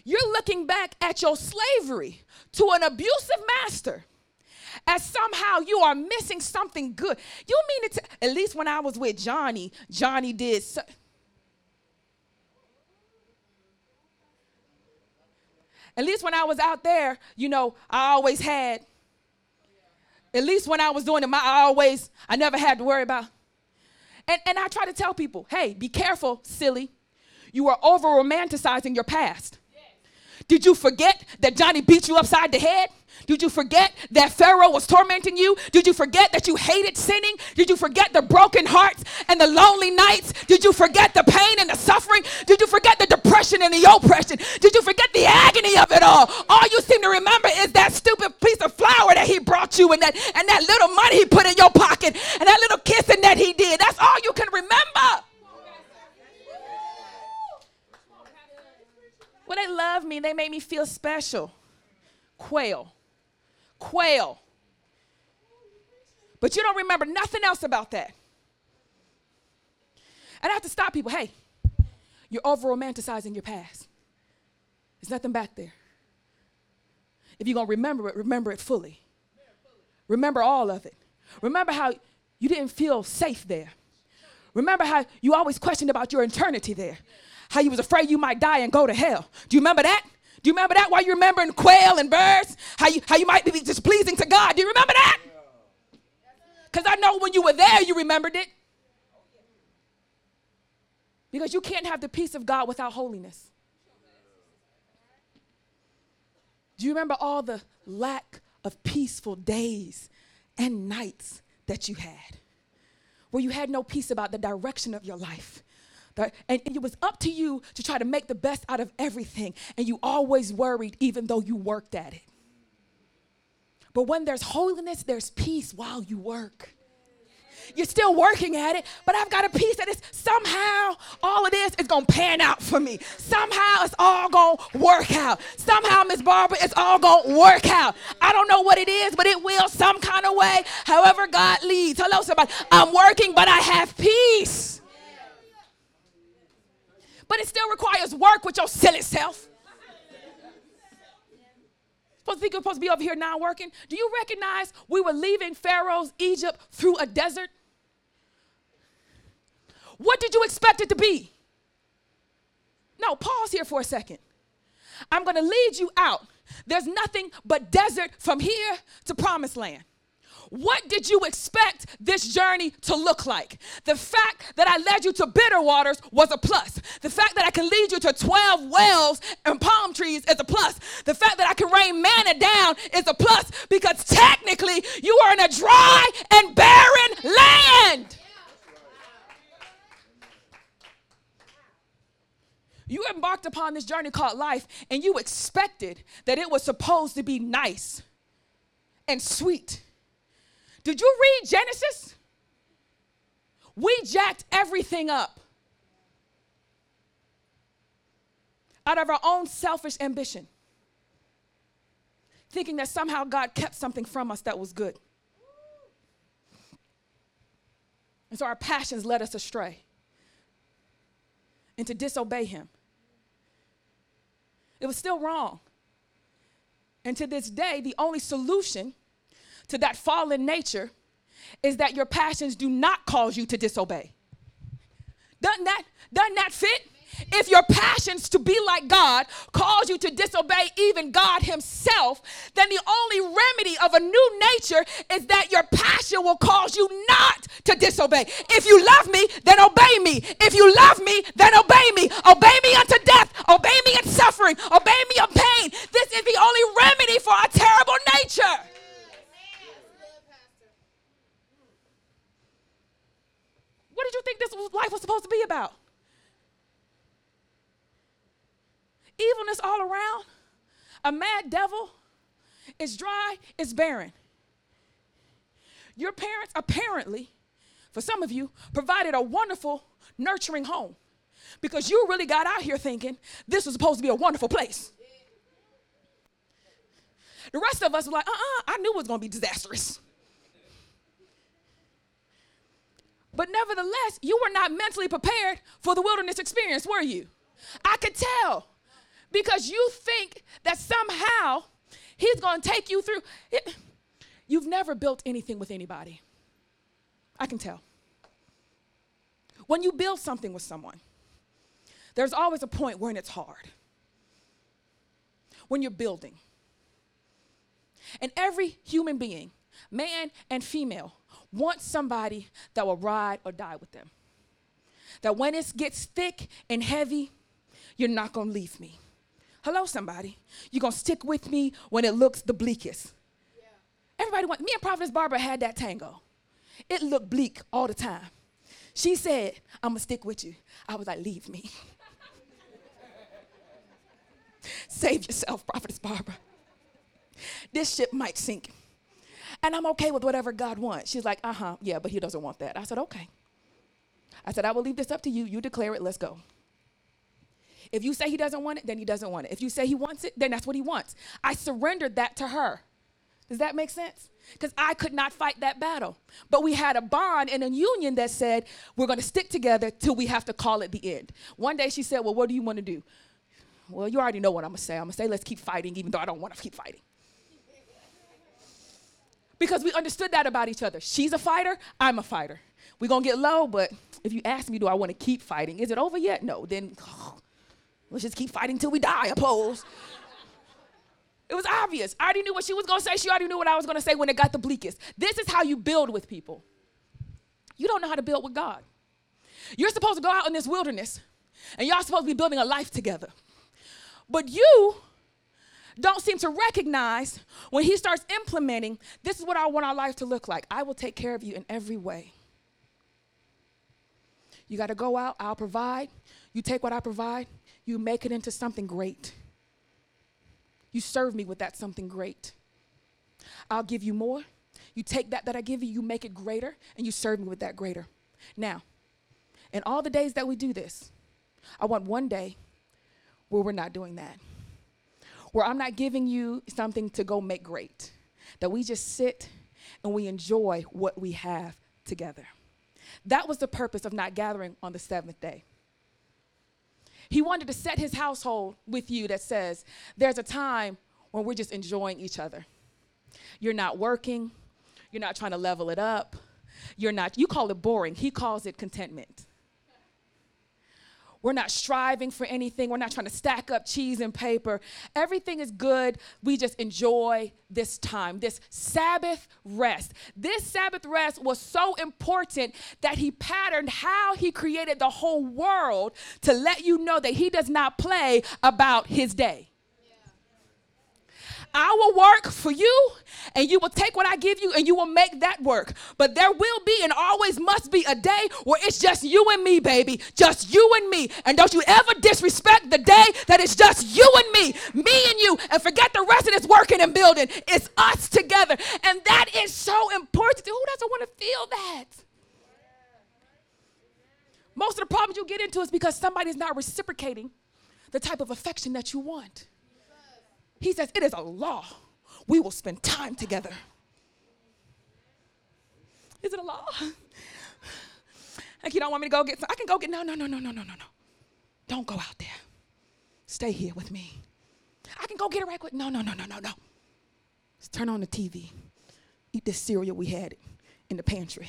You're looking back at your slavery to an abusive master as somehow you are missing something good. You mean it at least when I was with Johnny, Johnny did. So, At least when I was out there, you know, I always had, at least when I was doing it, my, I always, I never had to worry about. And, and I try to tell people, hey, be careful, silly. You are over romanticizing your past. Did you forget that Johnny beat you upside the head? Did you forget that Pharaoh was tormenting you? Did you forget that you hated sinning? Did you forget the broken hearts and the lonely nights? Did you forget the pain and the suffering? Did you forget the depression and the oppression? Did you forget the agony of it all? All you seem to remember is that stupid piece of flour that he brought you and that and that little money he put in your pocket and that little kissing that he did. That's all you can remember. Well, they love me. They made me feel special. Quail quail. But you don't remember nothing else about that. And I have to stop people. Hey, you're over romanticizing your past. There's nothing back there. If you're going to remember it, remember it fully. Remember all of it. Remember how you didn't feel safe there. Remember how you always questioned about your eternity there. How you was afraid you might die and go to hell. Do you remember that? Do you remember that? Why you remembering quail and birds? How you, how you might be displeasing to God. Do you remember that? Because I know when you were there, you remembered it. Because you can't have the peace of God without holiness. Do you remember all the lack of peaceful days and nights that you had? Where you had no peace about the direction of your life and it was up to you to try to make the best out of everything. And you always worried, even though you worked at it. But when there's holiness, there's peace while you work. You're still working at it, but I've got a peace that is somehow all of this is gonna pan out for me. Somehow it's all gonna work out. Somehow, Miss Barbara, it's all gonna work out. I don't know what it is, but it will some kind of way, however God leads. Hello, somebody. I'm working, but I have peace but it still requires work with your silly self. Supposed to be, supposed to be over here now working. Do you recognize we were leaving Pharaoh's Egypt through a desert? What did you expect it to be? No, pause here for a second. I'm going to lead you out. There's nothing but desert from here to promised land. What did you expect this journey to look like? The fact that I led you to bitter waters was a plus. The fact that I can lead you to 12 wells and palm trees is a plus. The fact that I can rain manna down is a plus because technically you are in a dry and barren land. You embarked upon this journey called life and you expected that it was supposed to be nice and sweet did you read Genesis? We jacked everything up out of our own selfish ambition, thinking that somehow God kept something from us that was good. And so our passions led us astray and to disobey Him. It was still wrong. And to this day, the only solution to that fallen nature is that your passions do not cause you to disobey. Doesn't that, doesn't that fit? If your passions to be like God cause you to disobey even God Himself, then the only remedy of a new nature is that your passion will cause you not to disobey. If you love me, then obey me. If you love me, then obey me. Obey me unto death. Obey me in suffering. Obey me in pain. This is the only remedy for a terrible nature. What did you think this life was supposed to be about? Evilness all around, a mad devil, it's dry, it's barren. Your parents apparently, for some of you, provided a wonderful, nurturing home because you really got out here thinking this was supposed to be a wonderful place. The rest of us were like, uh uh I knew it was going to be disastrous. But nevertheless, you were not mentally prepared for the wilderness experience, were you? I could tell because you think that somehow he's going to take you through it. You've never built anything with anybody. I can tell. When you build something with someone, there's always a point when it's hard. when you're building. And every human being, man and female, wants somebody that will ride or die with them. That when it gets thick and heavy, you're not gonna leave me. Hello, somebody. You're gonna stick with me when it looks the bleakest. Yeah. Everybody wants, me and Prophetess Barbara had that tango. It looked bleak all the time. She said, I'm gonna stick with you. I was like, leave me. Save yourself, Prophetess Barbara. This ship might sink. And I'm okay with whatever God wants. She's like, uh huh, yeah, but He doesn't want that. I said, okay. I said, I will leave this up to you. You declare it, let's go. If you say He doesn't want it, then He doesn't want it. If you say He wants it, then that's what He wants. I surrendered that to her. Does that make sense? Because I could not fight that battle. But we had a bond and a union that said, we're going to stick together till we have to call it the end. One day she said, Well, what do you want to do? Well, you already know what I'm going to say. I'm going to say, Let's keep fighting, even though I don't want to keep fighting because we understood that about each other. She's a fighter, I'm a fighter. We're to get low, but if you ask me, do I want to keep fighting? Is it over yet? No. Then oh, let's just keep fighting till we die, oppose. It was obvious. I already knew what she was to say. She already knew what I was to say when it got the bleakest. This is how you build with people. You don't know how to build with God. You're supposed to go out in this wilderness and y'all supposed to be building a life together. But you don't seem to recognize when he starts implementing this is what I want our life to look like. I will take care of you in every way. You got to go out, I'll provide. You take what I provide, you make it into something great. You serve me with that something great. I'll give you more. You take that that I give you, you make it greater, and you serve me with that greater. Now, in all the days that we do this, I want one day where we're not doing that where I'm not giving you something to go make great, that we just sit and we enjoy what we have together. That was the purpose of not gathering on the seventh day. He wanted to set his household with you that says there's a time when we're just enjoying each other. You're not working, you're not trying to level it up, you're not, you call it boring, he calls it contentment. We're not striving for anything. We're not trying to stack up cheese and paper. Everything is good. We just enjoy this time, this Sabbath rest. This Sabbath rest was so important that he patterned how he created the whole world to let you know that he does not play about his day. I will work for you, and you will take what I give you, and you will make that work. But there will be and always must be a day where it's just you and me, baby. Just you and me. And don't you ever disrespect the day that it's just you and me, me and you, and forget the rest of this working and building. It's us together. And that is so important. Who doesn't want to feel that? Most of the problems you get into is because somebody's not reciprocating the type of affection that you want. He says, It is a law. We will spend time together. Is it a law? Like, you don't want me to go get some. I can go get. No, no, no, no, no, no, no, no. Don't go out there. Stay here with me. I can go get it right quick. No, no, no, no, no, no. Let's turn on the TV. Eat this cereal we had in the pantry.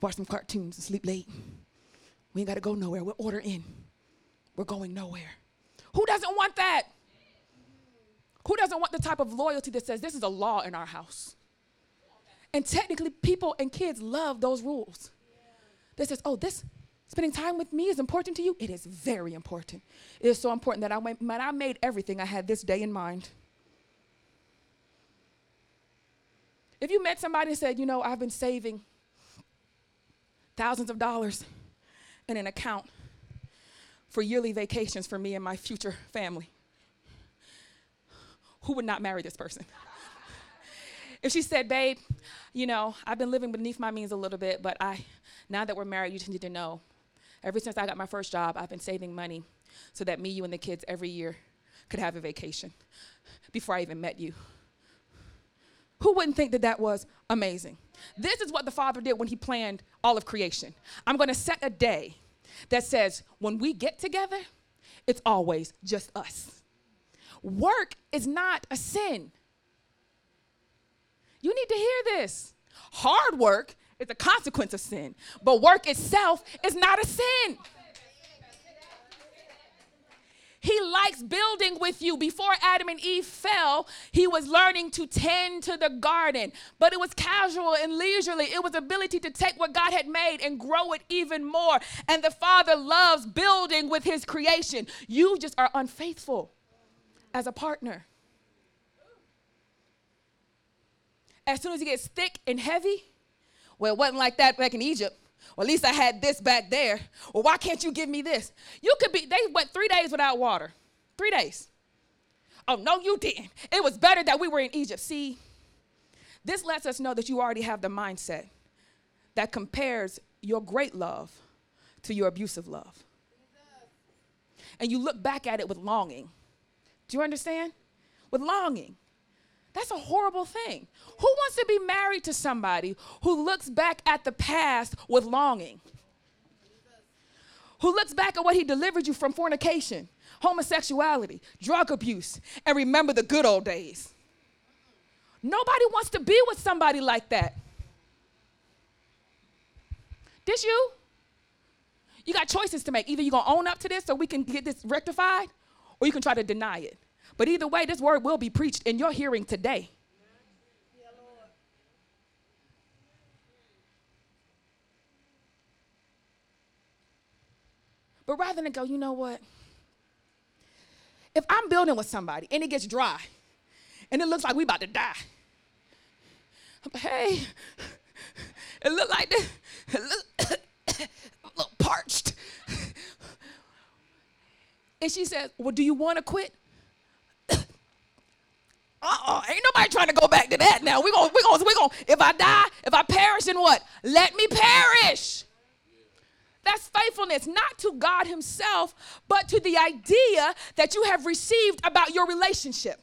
Watch some cartoons and sleep late. We ain't got to go nowhere. We'll order in. We're going nowhere. Who doesn't want that? Who doesn't want the type of loyalty that says this is a law in our house? And technically, people and kids love those rules. That says, oh, this spending time with me is important to you. It is very important. It is so important that I, when I made everything, I had this day in mind. If you met somebody and said, you know, I've been saving thousands of dollars in an account for yearly vacations for me and my future family who would not marry this person? if she said, babe, you know, I've been living beneath my means a little bit, but I, now that we're married, you just need to know. Ever since I got my first job, I've been saving money so that me, you, and the kids every year could have a vacation before I even met you. Who wouldn't think that that was amazing? This is what the Father did when He planned all of creation. I'm going to set a day that says when we get together, it's always just us. Work is not a sin. You need to hear this. Hard work is a consequence of sin, but work itself is not a sin. He likes building with you. Before Adam and Eve fell, he was learning to tend to the garden, but it was casual and leisurely. It was ability to take what God had made and grow it even more. And the Father loves building with his creation. You just are unfaithful as a partner. As soon as it gets thick and heavy, well, it wasn't like that back in Egypt. Well, at least I had this back there. Well, why can't you give me this? You could be, they went three days without water. Three days. Oh, no, you didn't. It was better that we were in Egypt. See, this lets us know that you already have the mindset that compares your great love to your abusive love. And you look back at it with longing. Do you understand? With longing. That's a horrible thing. Who wants to be married to somebody who looks back at the past with longing? Who looks back at what he delivered you from fornication, homosexuality, drug abuse, and remember the good old days? Nobody wants to be with somebody like that. This you? You got choices to make. Either you're going to own up to this so we can get this rectified, or you can try to deny it. But either way, this word will be preached in your hearing today. But rather than go, you know what? If I'm building with somebody and it gets dry and it looks like we about to die, hey, it look like this, it little parched. And she says, Well, do you want to quit? uh-uh, ain't nobody trying to go back to that now. We're gonna, we're gonna, we're gonna, if I die, if I perish, then what? Let me perish. That's faithfulness, not to God Himself, but to the idea that you have received about your relationship.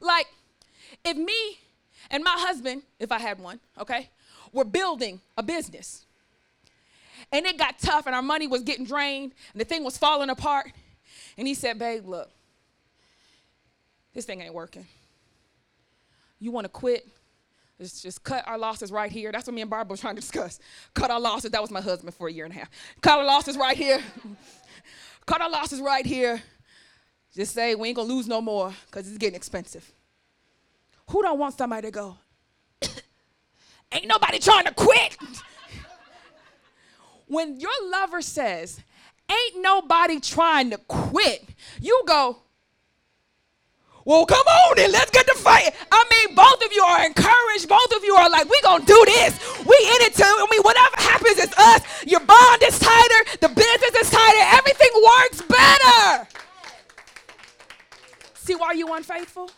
Like, if me and my husband, if I had one, okay, were building a business and it got tough and our money was getting drained and the thing was falling apart, and he said, Babe, look, this thing ain't working. You want to quit? Let's just cut our losses right here. That's what me and Barbara were trying to discuss. Cut our losses. That was my husband for a year and a half. Cut our losses right here. cut our losses right here. Just say we ain't gonna lose no more because it's getting expensive. Who don't want somebody to go? ain't nobody trying to quit. When your lover says, ain't nobody trying to quit, you go, well, come on then, let's get to fight. I mean, both of you are encouraged. Both of you are like, we gonna do this. We in it too. I mean, whatever happens, it's us. Your bond is tighter. The business is tighter. Everything works better. See why you unfaithful?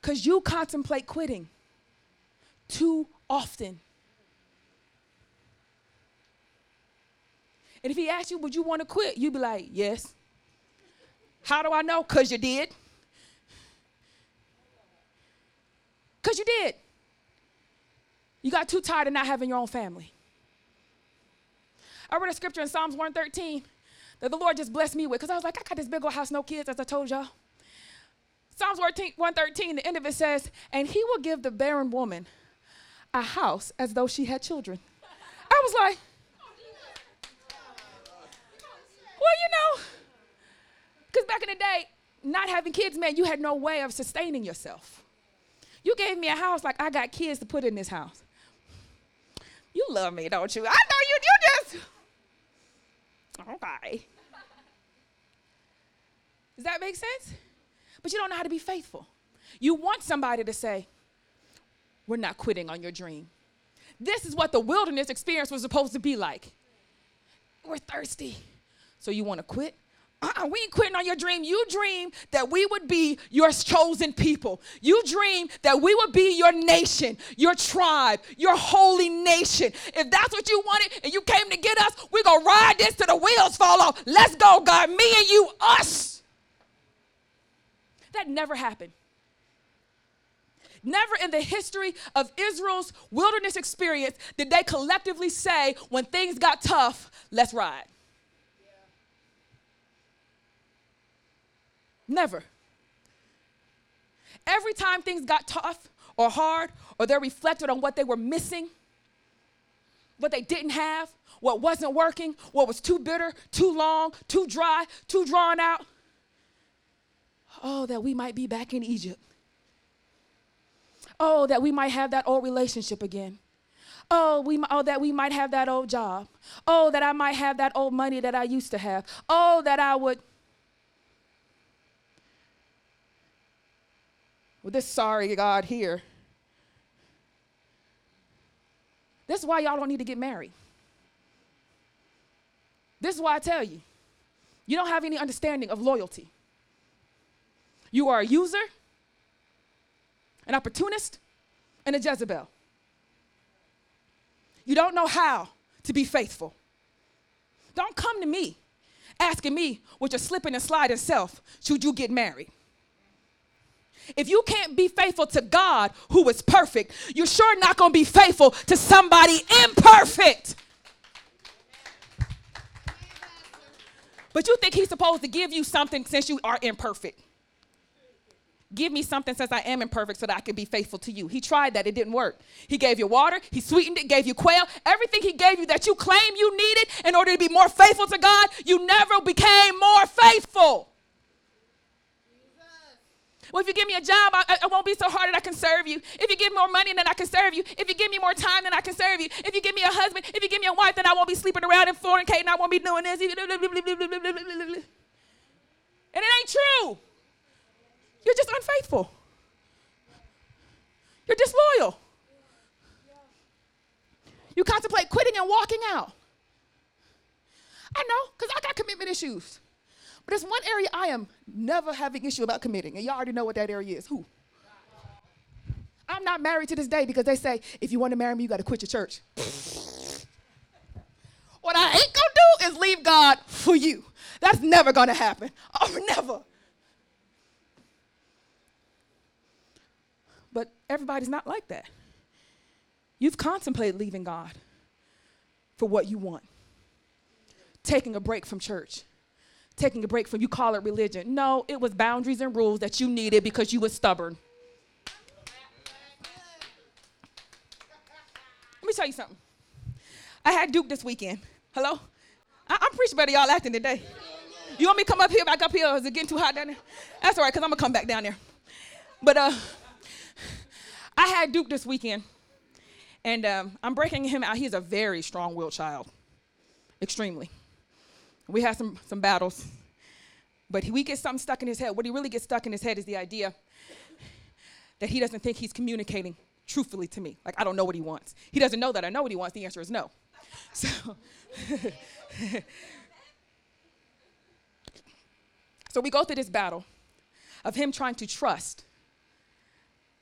Because you contemplate quitting too often. And if he asks you, would you want to quit? You'd be like, yes. How do I know? Because you did. Because you did. You got too tired of not having your own family. I read a scripture in Psalms 113 that the Lord just blessed me with because I was like, I got this big old house, no kids, as I told y'all. Psalms 113, the end of it says, and he will give the barren woman a house as though she had children. I was like, well, you know, because back in the day, not having kids meant you had no way of sustaining yourself. You gave me a house like I got kids to put in this house. You love me, don't you? I know you, you just. Okay. Does that make sense? But you don't know how to be faithful. You want somebody to say, We're not quitting on your dream. This is what the wilderness experience was supposed to be like. We're thirsty. So you want to quit? uh-uh, we ain't quitting on your dream. You dream that we would be your chosen people. You dream that we would be your nation, your tribe, your holy nation. If that's what you wanted and you came to get us, we're going to ride this till the wheels fall off. Let's go, God. Me and you, us. That never happened. Never in the history of Israel's wilderness experience did they collectively say, when things got tough, let's ride. Never. Every time things got tough or hard or they reflected on what they were missing, what they didn't have, what wasn't working, what was too bitter, too long, too dry, too drawn out. Oh, that we might be back in Egypt. Oh, that we might have that old relationship again. Oh, we, oh, that we might have that old job. Oh, that I might have that old money that I used to have. Oh, that I would. With this sorry God here. This is why y'all don't need to get married. This is why I tell you you don't have any understanding of loyalty. You are a user, an opportunist, and a Jezebel. You don't know how to be faithful. Don't come to me asking me with your slipping and sliding self, should you get married? If you can't be faithful to God, who is perfect, you're sure not going to be faithful to somebody imperfect. But you think he's supposed to give you something since you are imperfect. Give me something since I am imperfect so that I can be faithful to you. He tried that, it didn't work. He gave you water, he sweetened it, gave you quail. Everything he gave you that you claim you needed in order to be more faithful to God, you never became more faithful. Well, if you give me a job, I, I, won't be so hard that I can serve you. If you give me more money, then I can serve you. If you give me more time, then I can serve you. If you give me a husband, if you give me a wife, then I won't be sleeping around and fornicating. I won't be doing this. And it ain't true. You're just unfaithful. You're disloyal. You contemplate quitting and walking out. I know, because I got commitment issues. But there's one area I am never having issue about committing, and y'all already know what that area is. Who? I'm not married to this day because they say if you want to marry me, you got to quit your church. what I ain't gonna do is leave God for you. That's never gonna happen. Oh, never. But everybody's not like that. You've contemplated leaving God for what you want, taking a break from church, taking a break from you call it religion. No, it was boundaries and rules that you needed because you were stubborn. Let me tell you something. I had Duke this weekend. Hello? I- am preaching better y'all acting today. You want me to come up here, back up here? Is it getting too hot down there? That's all right, because I'm going to come back down there. But uh, I had Duke this weekend, and um, I'm breaking him out. He's a very strong willed child, extremely. We had some, some battles, but he, we get something stuck in his head. What he really gets stuck in his head is the idea that he doesn't think he's communicating truthfully to me. Like, I don't know what he wants. He doesn't know that I know what he wants. The answer is no. So, so we go through this battle of him trying to trust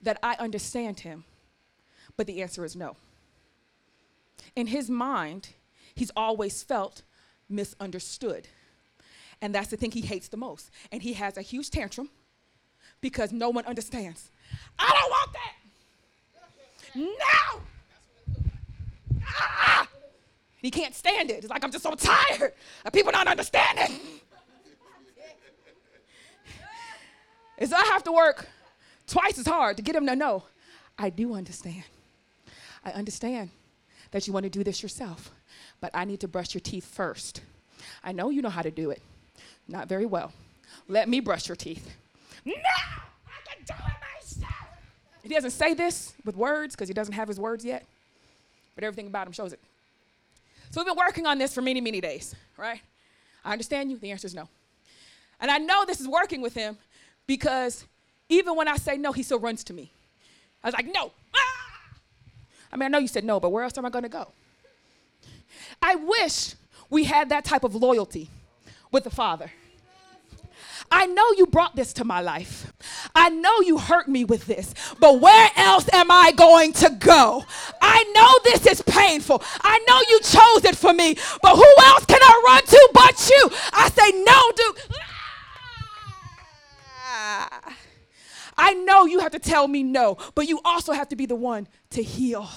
that I understand him? But the answer is no. In his mind, he's always felt misunderstood. And that's the thing he hates the most. And he has a huge tantrum because no one understands. I don't want that. No. Ah! He can't stand it. It's like, I'm just so tired of people not understanding. Is I have to work twice as hard to get him to know I do understand. I understand that you want to do this yourself, but I need to brush your teeth first. I know you know how to do it. Not very well. Let me brush your teeth. No, I can do it myself. He doesn't say this with words because he doesn't have his words yet, but everything about him shows it. So we've been working on this for many, many days, right? I understand you. The answer is no. And I know this is working with him because even when I say no, he still runs to me. I was like, no. Ah! I mean, I know you said no, but where else am I going to go? I wish we had that type of loyalty with the Father. I know you brought this to my life. I know you hurt me with this, but where else am I going to go? I know this is painful. I know you chose it for me, but who else can I run to but you? I say, no, dude. Ah. I know you have to tell me no, but you also have to be the one to heal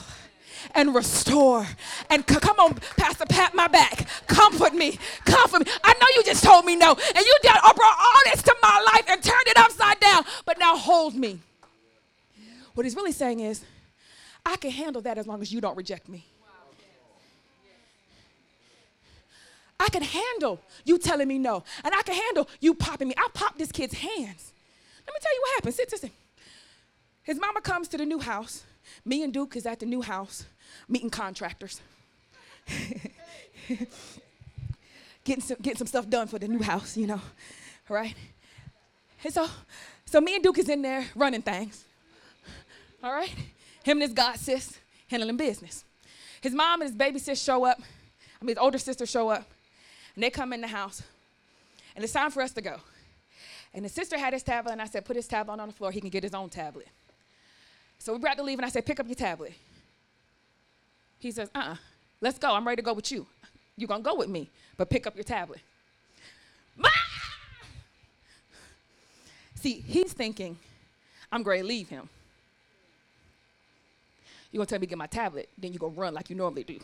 and restore. And c- come on, Pastor, pat my back. Comfort me. Comfort me. I know you just told me no, and you did, brought all this to my life and turned it upside down, but now hold me. What he's really saying is, I can handle that as long as you don't reject me. I can handle you telling me no. And I can handle you popping me. I popped this kid's hands. Let me tell you what happened. Sit, sit, sit. His mama comes to the new house. Me and Duke is at the new house meeting contractors. getting, some, getting some stuff done for the new house, you know, right? And so, so me and Duke is in there running things, all right? Him and his god sis handling business. His mom and his baby sis show up. I mean, his older sister show up, and they come in the house, and it's time for us to go. And the sister had his tablet, and I said, put his tablet on the floor. He can get his own tablet. So we're about to leave, and I said, pick up your tablet. He says, uh-uh, let's go. I'm ready to go with you. You're going to go with me, but pick up your tablet. See, he's thinking, I'm going to leave him. You're going to tell me to get my tablet, then you're going to run like you normally do.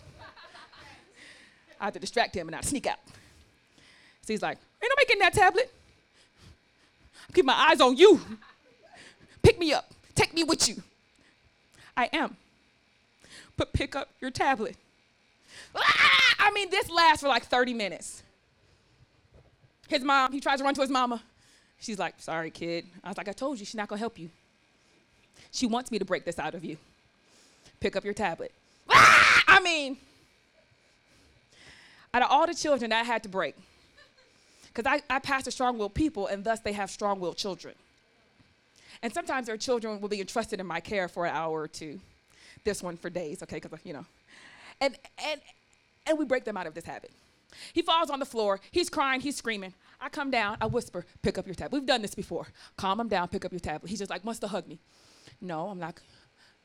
I have to distract him and I sneak out. So he's like, ain't nobody getting that tablet. Keep my eyes on you. Pick me up. Take me with you. I am. But pick up your tablet. Ah! I mean, this lasts for like 30 minutes. His mom, he tries to run to his mama. She's like, sorry, kid. I was like, I told you, she's not gonna help you. She wants me to break this out of you. Pick up your tablet. Ah! I mean, out of all the children that I had to break, because I, I pastor strong willed people, and thus they have strong willed children. And sometimes their children will be entrusted in my care for an hour or two. This one for days, okay, because, you know. And, and, and we break them out of this habit. He falls on the floor. He's crying. He's screaming. I come down. I whisper, pick up your tablet. We've done this before. Calm him down. Pick up your tablet. He's just like, wants to hug me. No, I'm not.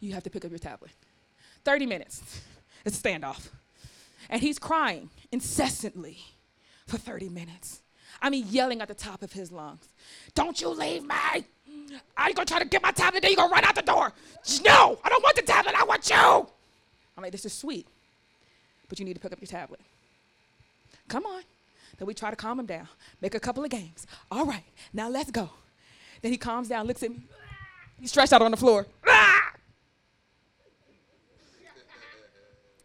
You have to pick up your tablet. 30 minutes. It's a standoff. And he's crying incessantly for 30 minutes. I mean, yelling at the top of his lungs. Don't you leave me. I ain't gonna try to get my tablet, then you gonna run out the door. No, I don't want the tablet, I want you. I'm like, this is sweet, but you need to pick up your tablet. Come on. Then we try to calm him down, make a couple of games. All right, now let's go. Then he calms down, looks at me. He's stretched out on the floor.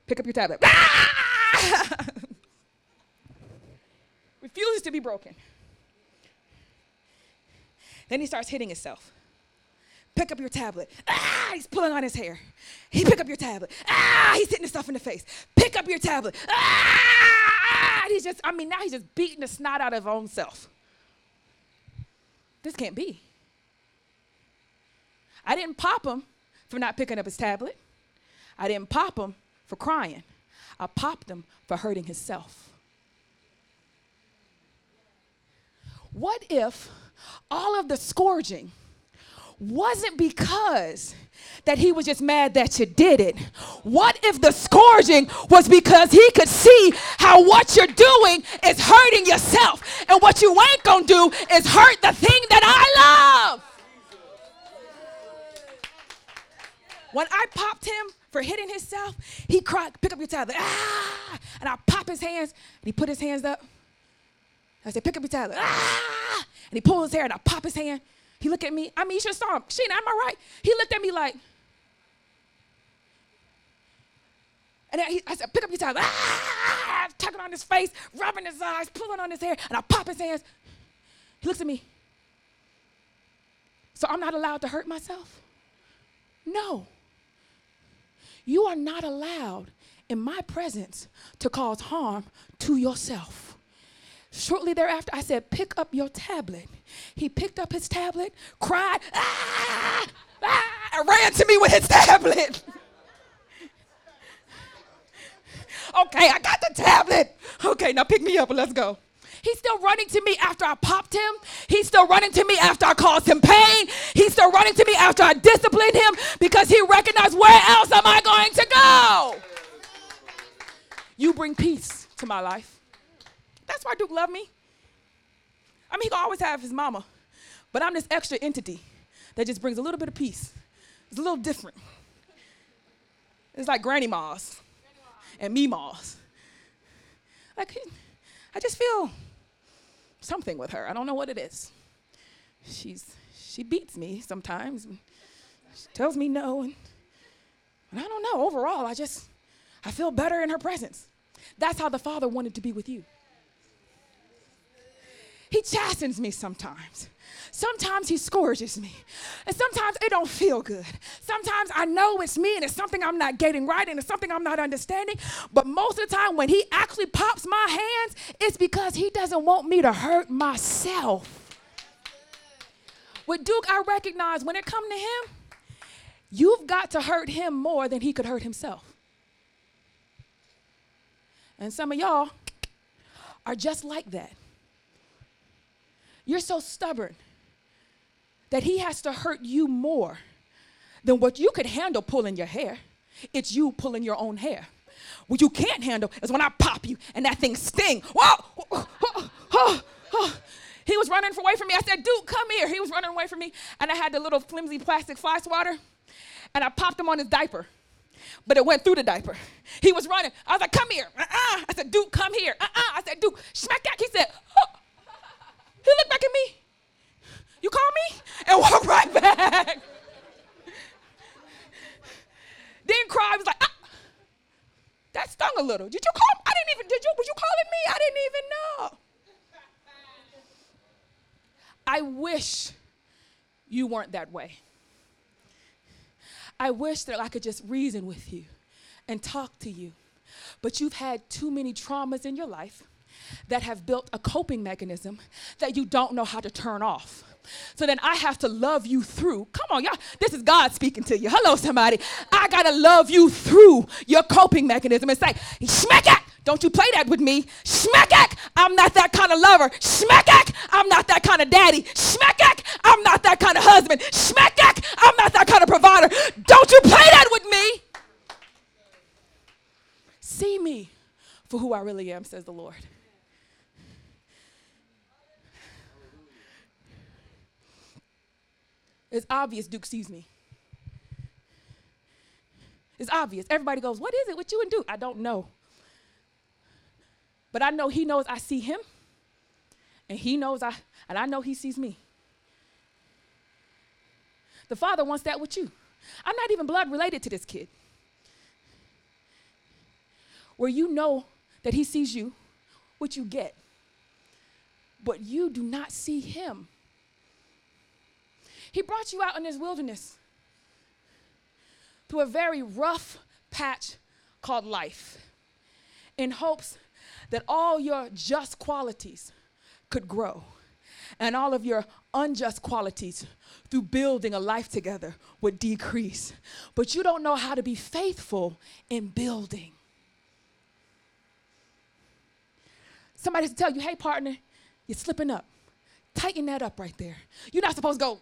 Pick up your tablet. Refuses to be broken. Then he starts hitting himself. Pick up your tablet. Ah, he's pulling on his hair. He pick up your tablet. Ah, he's hitting himself in the face. Pick up your tablet. Ah, he's just, I mean, now he's just beating the snot out of his own self. This can't be. I didn't pop him for not picking up his tablet. I didn't pop him for crying. I popped him for hurting himself. What if all of the scourging wasn't because that he was just mad that you did it. What if the scourging was because he could see how what you're doing is hurting yourself and what you ain't gonna do is hurt the thing that I love? When I popped him for hitting himself, he cried, pick up your tablet, ah, and I pop his hands, and he put his hands up. I said, pick up your tablet, ah, and he pulled his hair, and I pop his hand. He looked at me. I mean, you should saw him. Sheena, am I right? He looked at me like, and he, I said, pick up your tablet, ah, tugging on his face, rubbing his eyes, pulling on his hair, and I pop his hands. He looks at me. So I'm not allowed to hurt myself? No. You are not allowed in my presence to cause harm to yourself. Shortly thereafter, I said, Pick up your tablet. He picked up his tablet, cried, ah, ah, ran to me with his tablet. okay, I got the tablet. Okay, now pick me up and let's go. He's still running to me after I popped him. He's still running to me after I caused him pain. He's still running to me after I disciplined him because he recognized where else am I going to go? You bring peace to my life. That's why Duke loved me. I mean, he always have his mama, but I'm this extra entity that just brings a little bit of peace. It's a little different. It's like Granny Moss and me Moss. Like, I just feel something with her. I don't know what it is. She's she beats me sometimes. She tells me no, and, and I don't know. Overall, I just I feel better in her presence. That's how the Father wanted to be with you. He chastens me sometimes. Sometimes he scourges me. And sometimes it don't feel good. Sometimes I know it's me and it's something I'm not getting right and it's something I'm not understanding. But most of the time when he actually pops my hands, it's because he doesn't want me to hurt myself. With Duke, I recognize when it come to him, you've got to hurt him more than he could hurt himself. And some of y'all are just like that. You're so stubborn that he has to hurt you more than what you could handle pulling your hair. It's you pulling your own hair. What you can't handle is when I pop you and that thing sting. Whoa! He was running away from me. I said, dude, come here. He was running away from me. And I had the little flimsy plastic fly swatter. And I popped him on his diaper. But it went through the diaper. He was running. I was like, come here. Uh-uh. I said, dude, come here. Uh-uh. I said, dude, smack that. He said, oh. He looked back at me. You call me? And walked right back. Didn't cry. I was like, ah, that stung a little. Did you call? I didn't even, did you, were you calling me? I didn't even know. I wish you weren't that way. I wish that I could just reason with you and talk to you. But you've had too many traumas in your life that have built a coping mechanism that you don't know how to turn off. So then I have to love you through. Come on, y'all. This is God speaking to you. Hello, somebody. I got to love you through your coping mechanism and say, smack it. Don't you play that with me. Smack it. I'm not that kind of lover. Smack it. I'm not that kind of daddy. Smack it. I'm not that kind of husband. Smack it. I'm not that kind of provider. Don't you play that with me. See me for who I really am, says the Lord. It's obvious Duke sees me. It's obvious. Everybody goes, What is it with you and Duke? I don't know. But I know he knows I see him, and he knows I, and I know he sees me. The Father wants that with you. I'm not even blood related to this kid. Where you know that he sees you, what you get, but you do not see him. He brought you out in this wilderness to a very rough patch called life in hopes that all your just qualities could grow and all of your unjust qualities through building a life together would decrease. But you don't know how to be faithful in building. Somebody has to tell you, hey, partner, you're slipping up. Tighten that up right there. You're not supposed to go!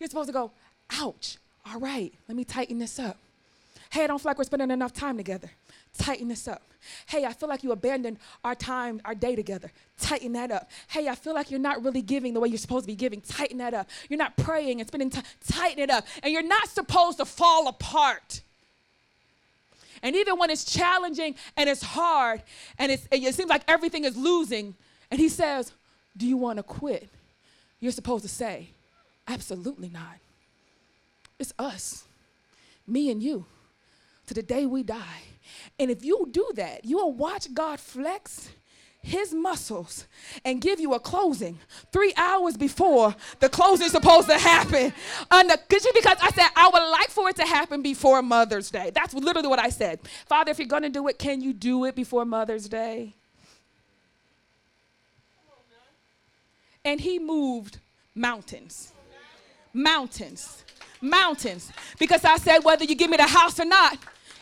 You're supposed to go, ouch. All right, let me tighten this up. Hey, I don't feel like we're spending enough time together. Tighten this up. Hey, I feel like you abandoned our time, our day together. Tighten that up. Hey, I feel like you're not really giving the way you're supposed to be giving. Tighten that up. You're not praying and spending time. Tighten it up. And you're not supposed to fall apart. And even when it's challenging and it's hard and it's, it seems like everything is losing, and he says, Do you want to quit? You're supposed to say, Absolutely not. It's us, me and you, to the day we die. And if you do that, you will watch God flex his muscles and give you a closing three hours before the closing is supposed to happen. Because I said, I would like for it to happen before Mother's Day. That's literally what I said. Father, if you're going to do it, can you do it before Mother's Day? And he moved mountains. Mountains. Mountains. Because I said, whether you give me the house or not,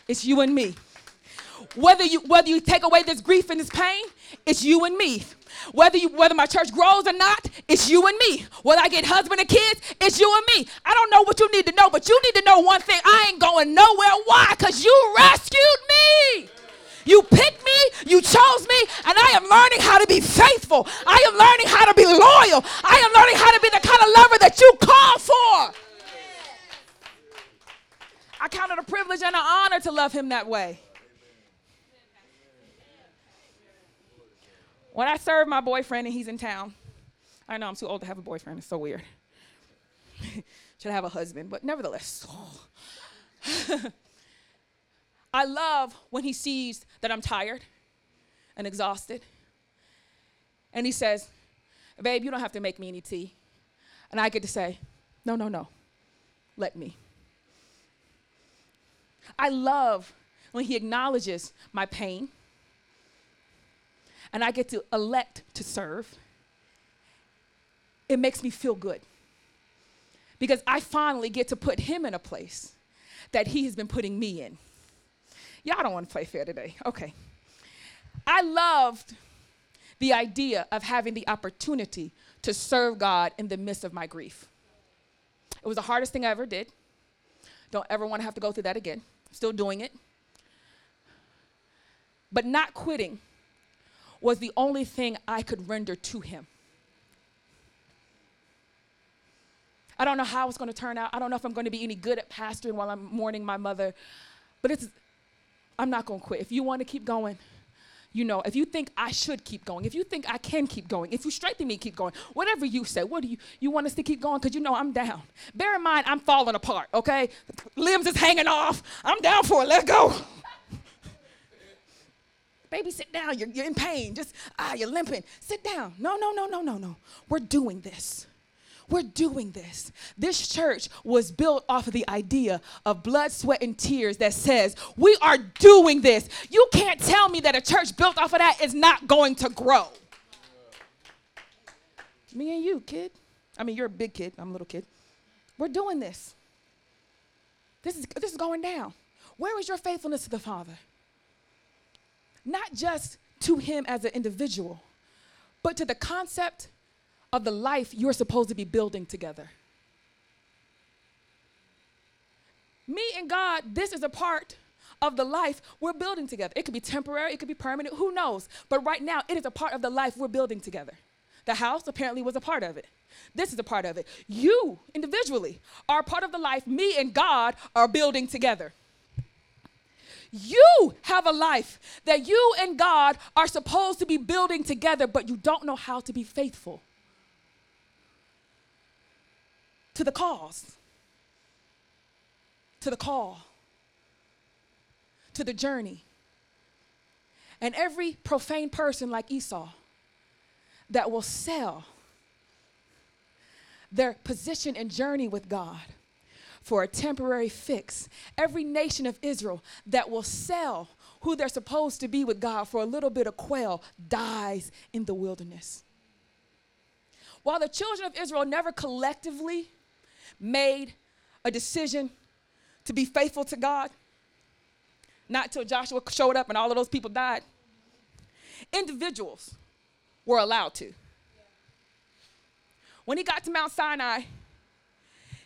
it's you and me. Whether you whether you take away this grief and this pain, it's you and me. Whether you whether my church grows or not, it's you and me. Whether I get husband and kids, it's you and me. I don't know what you need to know, but you need to know one thing. I ain't going nowhere. Why? Because you rescued me. You picked me, you chose me, and I am learning how to be faithful. I am learning how to be loyal. I am learning how to be the kind of lover that you call for. I count it a privilege and an honor to love him that way. When I serve my boyfriend and he's in town, I know I'm too old to have a boyfriend. It's so weird. Should have a husband, but nevertheless. I love when he sees that I'm tired and exhausted. And he says, Babe, you don't have to make me any tea. And I get to say, No, no, no. Let me. I love when he acknowledges my pain and I get to elect to serve. It makes me feel good because I finally get to put him in a place that he has been putting me in. Y'all don't want to play fair today. Okay. I loved the idea of having the opportunity to serve God in the midst of my grief. It was the hardest thing I ever did. Don't ever want to have to go through that again. Still doing it. But not quitting was the only thing I could render to Him. I don't know how it's going to turn out. I don't know if I'm going to be any good at pastoring while I'm mourning my mother, but it's, I'm not going to quit. If you want to keep going, you know, if you think I should keep going, if you think I can keep going, if you strengthen me, keep going. Whatever you say, what do you you want us to keep going? Because you know I'm down. Bear in mind, I'm falling apart. Okay, limbs is hanging off. I'm down for it. Let's go. Baby, sit down. You're, you're in pain. Just ah, you're limping. Sit down. No, no, no, no, no, no. We're doing this. We're doing this. This church was built off of the idea of blood, sweat, and tears that says, we are doing this. You can't tell me that a church built off of that is not going to grow. Me and you, kid. I mean, you're a big kid. I'm a little kid. We're doing this. This is, this is going down. Where is your faithfulness to the Father? Not just to Him as an individual, but to the concept of the life you're supposed to be building together. Me and God, this is a part of the life we're building together. It could be temporary, it could be permanent, who knows? But right now, it is a part of the life we're building together. The house apparently was a part of it. This is a part of it. You individually are part of the life me and God are building together. You have a life that you and God are supposed to be building together, but you don't know how to be faithful. To the cause, to the call, to the journey. And every profane person like Esau that will sell their position and journey with God for a temporary fix. Every nation of Israel that will sell who they're supposed to be with God for a little bit of quail dies in the wilderness. While the children of Israel never collectively made a decision to be faithful to God. Not till Joshua showed up and all of those people died. Individuals were allowed to. When he got to Mount Sinai,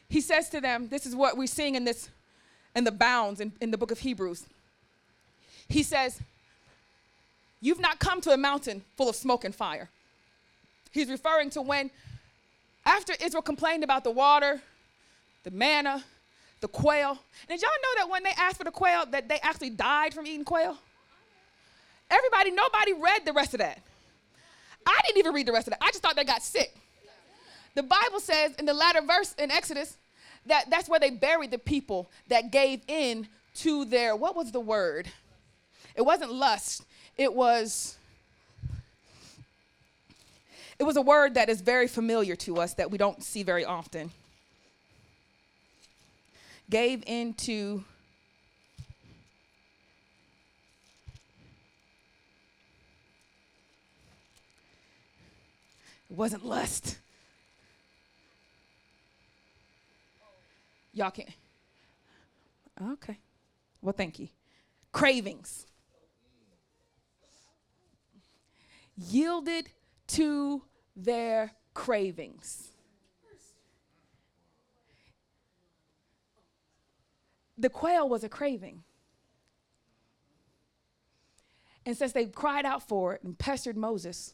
he says to them, this is what we're seeing in this in the bounds in, in the book of Hebrews. He says, You've not come to a mountain full of smoke and fire. He's referring to when, after Israel complained about the water the manna, the quail. Did y'all know that when they asked for the quail, that they actually died from eating quail? Everybody, nobody read the rest of that. I didn't even read the rest of that. I just thought they got sick. The Bible says in the latter verse in Exodus that that's where they buried the people that gave in to their, what was the word? It wasn't lust, it was. It was a word that is very familiar to us that we don't see very often gave into It wasn't lust. Y'all can't. Okay. Well, thank you. Cravings. Yielded to their cravings. The quail was a craving. And since they cried out for it and pestered Moses,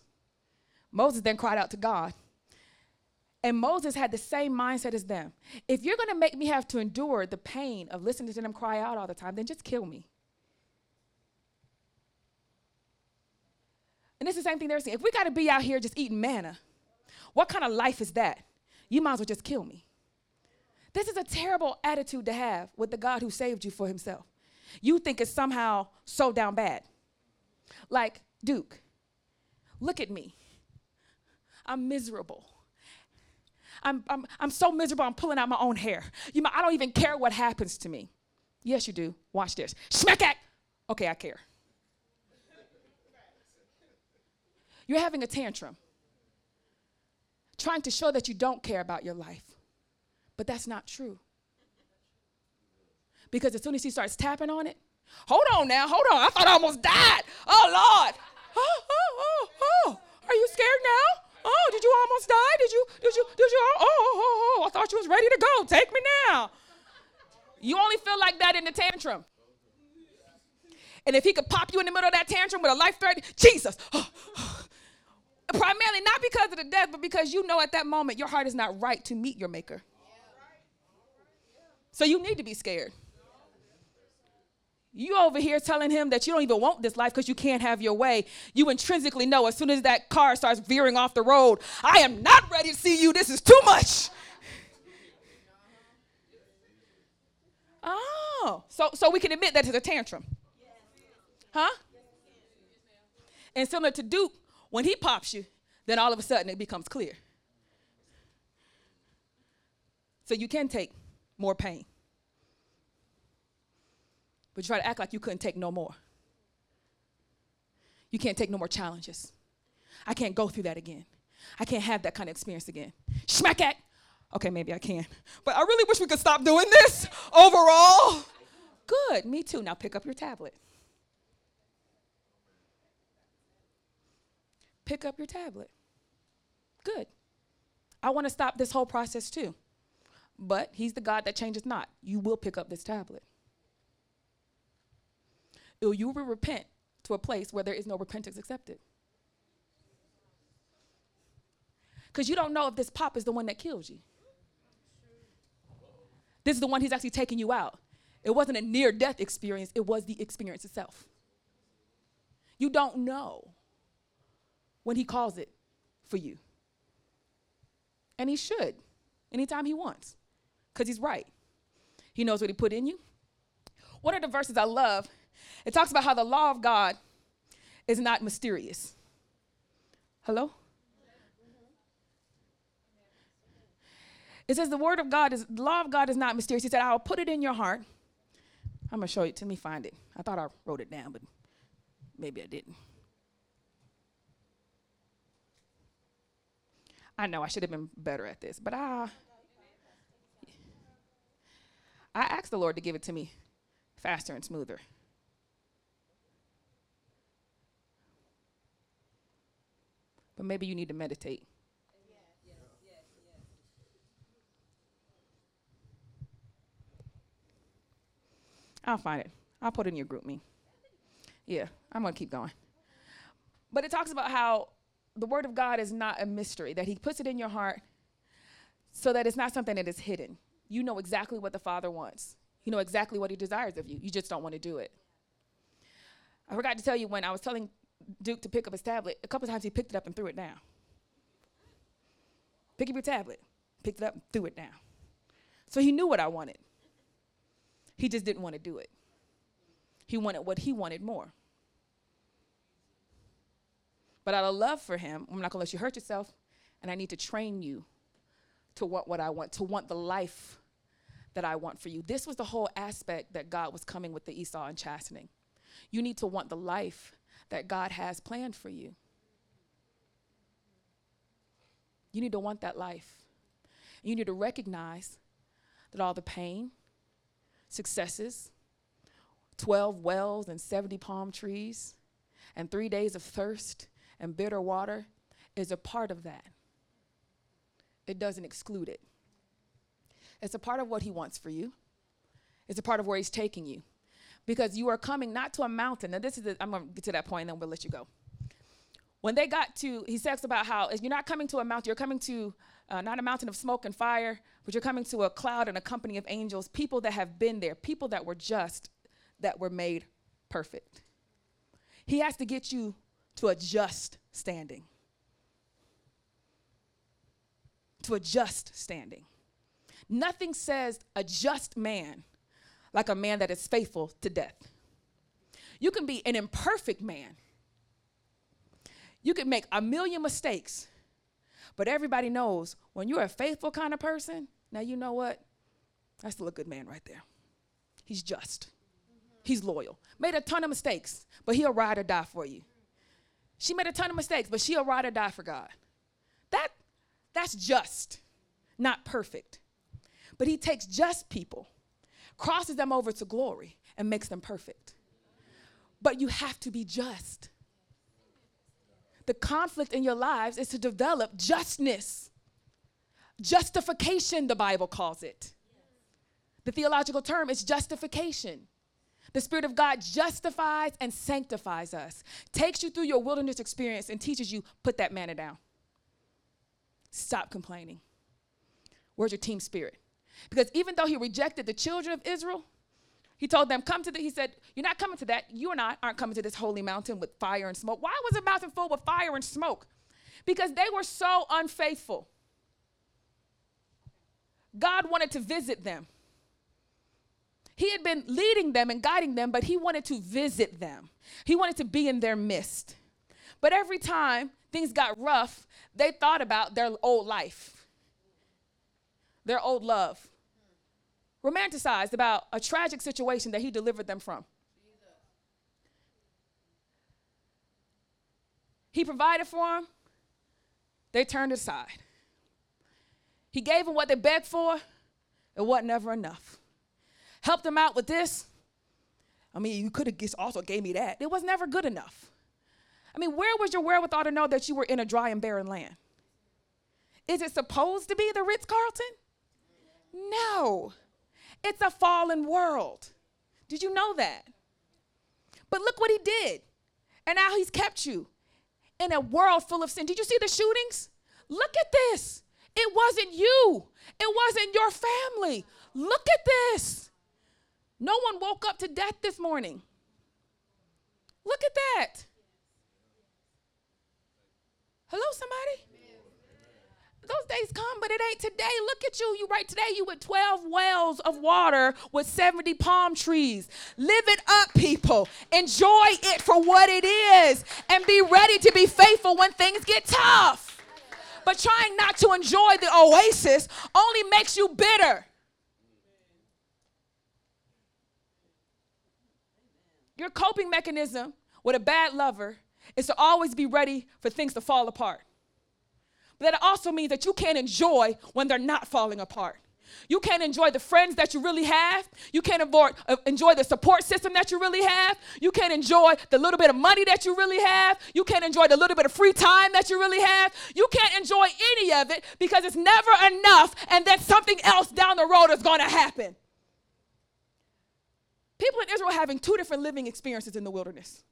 Moses then cried out to God. And Moses had the same mindset as them. If you're going to make me have to endure the pain of listening to them cry out all the time, then just kill me. And it's the same thing they're saying. If we got to be out here just eating manna, what kind of life is that? You might as well just kill me. This is a terrible attitude to have with the God who saved you for himself. You think it's somehow so down bad. Like, Duke, look at me. I'm miserable. I'm, I'm, I'm so miserable, I'm pulling out my own hair. You I don't even care what happens to me. Yes, you do. Watch this. Smack. Okay, I care. You're having a tantrum, trying to show that you don't care about your life. But that's not true. Because as soon as he starts tapping on it, hold on now, hold on. I thought I almost died. Oh, Lord. Oh, oh, oh, oh. Are you scared now? Oh, did you almost die? Did you, did you, did you? Oh, oh, oh, oh. I thought you was ready to go. Take me now. You only feel like that in the tantrum. And if he could pop you in the middle of that tantrum with a life threat, Jesus. Primarily not because of the death, but because you know at that moment your heart is not right to meet your maker. So you need to be scared. You over here telling him that you don't even want this life because you can't have your way. You intrinsically know as soon as that car starts veering off the road, I am not ready to see you. This is too much. Oh, so so we can admit that it's a tantrum. Huh? And similar to Duke, when he pops you, then all of a sudden it becomes clear. So you can take more pain. But you try to act like you couldn't take no more. You can't take no more challenges. I can't go through that again. I can't have that kind of experience again. Smack it. Okay, maybe I can. But I really wish we could stop doing this overall. Good, me too. Now pick up your tablet. Pick up your tablet. Good. I want to stop this whole process too. But he's the God that changes not. You will pick up this tablet. You will repent to a place where there is no repentance accepted. Because you don't know if this pop is the one that kills you. This is the one he's actually taking you out. It wasn't a near death experience, it was the experience itself. You don't know when he calls it for you. And he should anytime he wants because he's right. He knows what he put in you. One of the verses I love, it talks about how the law of God is not mysterious. Hello? It says the word of God is the law of God is not mysterious. He said, I'll put it in your heart. I'm gonna show you. Let me find it. I thought I wrote it down, but maybe I didn't. I know I should have been better at this, but I I asked the Lord to give it to me faster and smoother. But maybe you need to meditate. I'll find it. I'll put it in your GroupMe. Yeah, I'm to keep going. But it talks about how the word of God is not a mystery, that he puts it in your heart so that it's not something that is hidden. You know exactly what the Father wants. You know exactly what he desires of you. You just don't want to do it. I forgot to tell you when I was telling Duke to pick up his tablet, a couple times he picked it up and threw it down. Pick up your tablet. Picked it up and threw it down. So he knew what I wanted. He just didn't want to do it. He wanted what he wanted more. But out of love for him, I'm not going to let you hurt yourself, and I need to train you to want what I want, to want the life that I want for you. This was the whole aspect that God was coming with the Esau and chastening. You need to want the life that God has planned for you. You need to want that life. You need to recognize that all the pain, successes, 12 wells and 70 palm trees, and three days of thirst and bitter water is a part of that. It doesn't exclude it. It's a part of what He wants for you, it's a part of where He's taking you. Because you are coming not to a mountain. Now, this is, the, I'm going to get to that point and then we'll let you go. When they got to, he talks about how if you're not coming to a mountain, you're coming to uh, not a mountain of smoke and fire, but you're coming to a cloud and a company of angels, people that have been there, people that were just, that were made perfect. He has to get you to a just standing. To a just standing. Nothing says a just man like a man that is faithful to death. You can be an imperfect man. You can make a million mistakes, But everybody knows when you're a faithful kind of person, now you know what? That's still a good man right there. He's just. He's loyal. Made a ton of mistakes, but he'll ride or die for you. She made a ton of mistakes, but she'll ride or die for God. That that's just, not perfect. But he takes just people, crosses them over to glory, and makes them perfect. But you have to be just. The conflict in your lives is to develop justness. Justification, the Bible calls it. The theological term is justification. The Spirit of God justifies and sanctifies us, takes you through your wilderness experience, and teaches you put that manna down. Stop complaining. Where's your team spirit? Because even though he rejected the children of Israel, he told them, Come to the, he said, You're not coming to that. You and I aren't coming to this holy mountain with fire and smoke. Why was a mountain full with fire and smoke? Because they were so unfaithful. God wanted to visit them. He had been leading them and guiding them, but he wanted to visit them. He wanted to be in their midst. But every time things got rough, they thought about their old life, their old love, romanticized about a tragic situation that he delivered them from. He provided for them, they turned aside. He gave them what they begged for, it wasn't never enough helped them out with this. I mean, you could have also gave me that. It was never good enough. I mean, where was your wherewithal to know that you were in a dry and barren land? Is it supposed to be the Ritz Carlton? No. It's a fallen world. Did you know that? But look what he did. And now he's kept you in a world full of sin. Did you see the shootings? Look at this. It wasn't you, it wasn't your family. Look at this. No one woke up to death this morning. Look at that. Hello, somebody? Those days come, but it ain't today. Look at you. You right today, you with 12 wells of water with 70 palm trees. Live it up, people. Enjoy it for what it is and be ready to be faithful when things get tough. But trying not to enjoy the oasis only makes you bitter. Your coping mechanism with a bad lover is to always be ready for things to fall apart. But that also means that you can't enjoy when they're not falling apart. You can't enjoy the friends that you really have. You can't avoid, uh, enjoy the support system that you really have. You can't enjoy the little bit of money that you really have. You can't enjoy the little bit of free time that you really have. You can't enjoy any of it because it's never enough, and then something else down the road is going to happen. People in Israel having two different living experiences in the wilderness.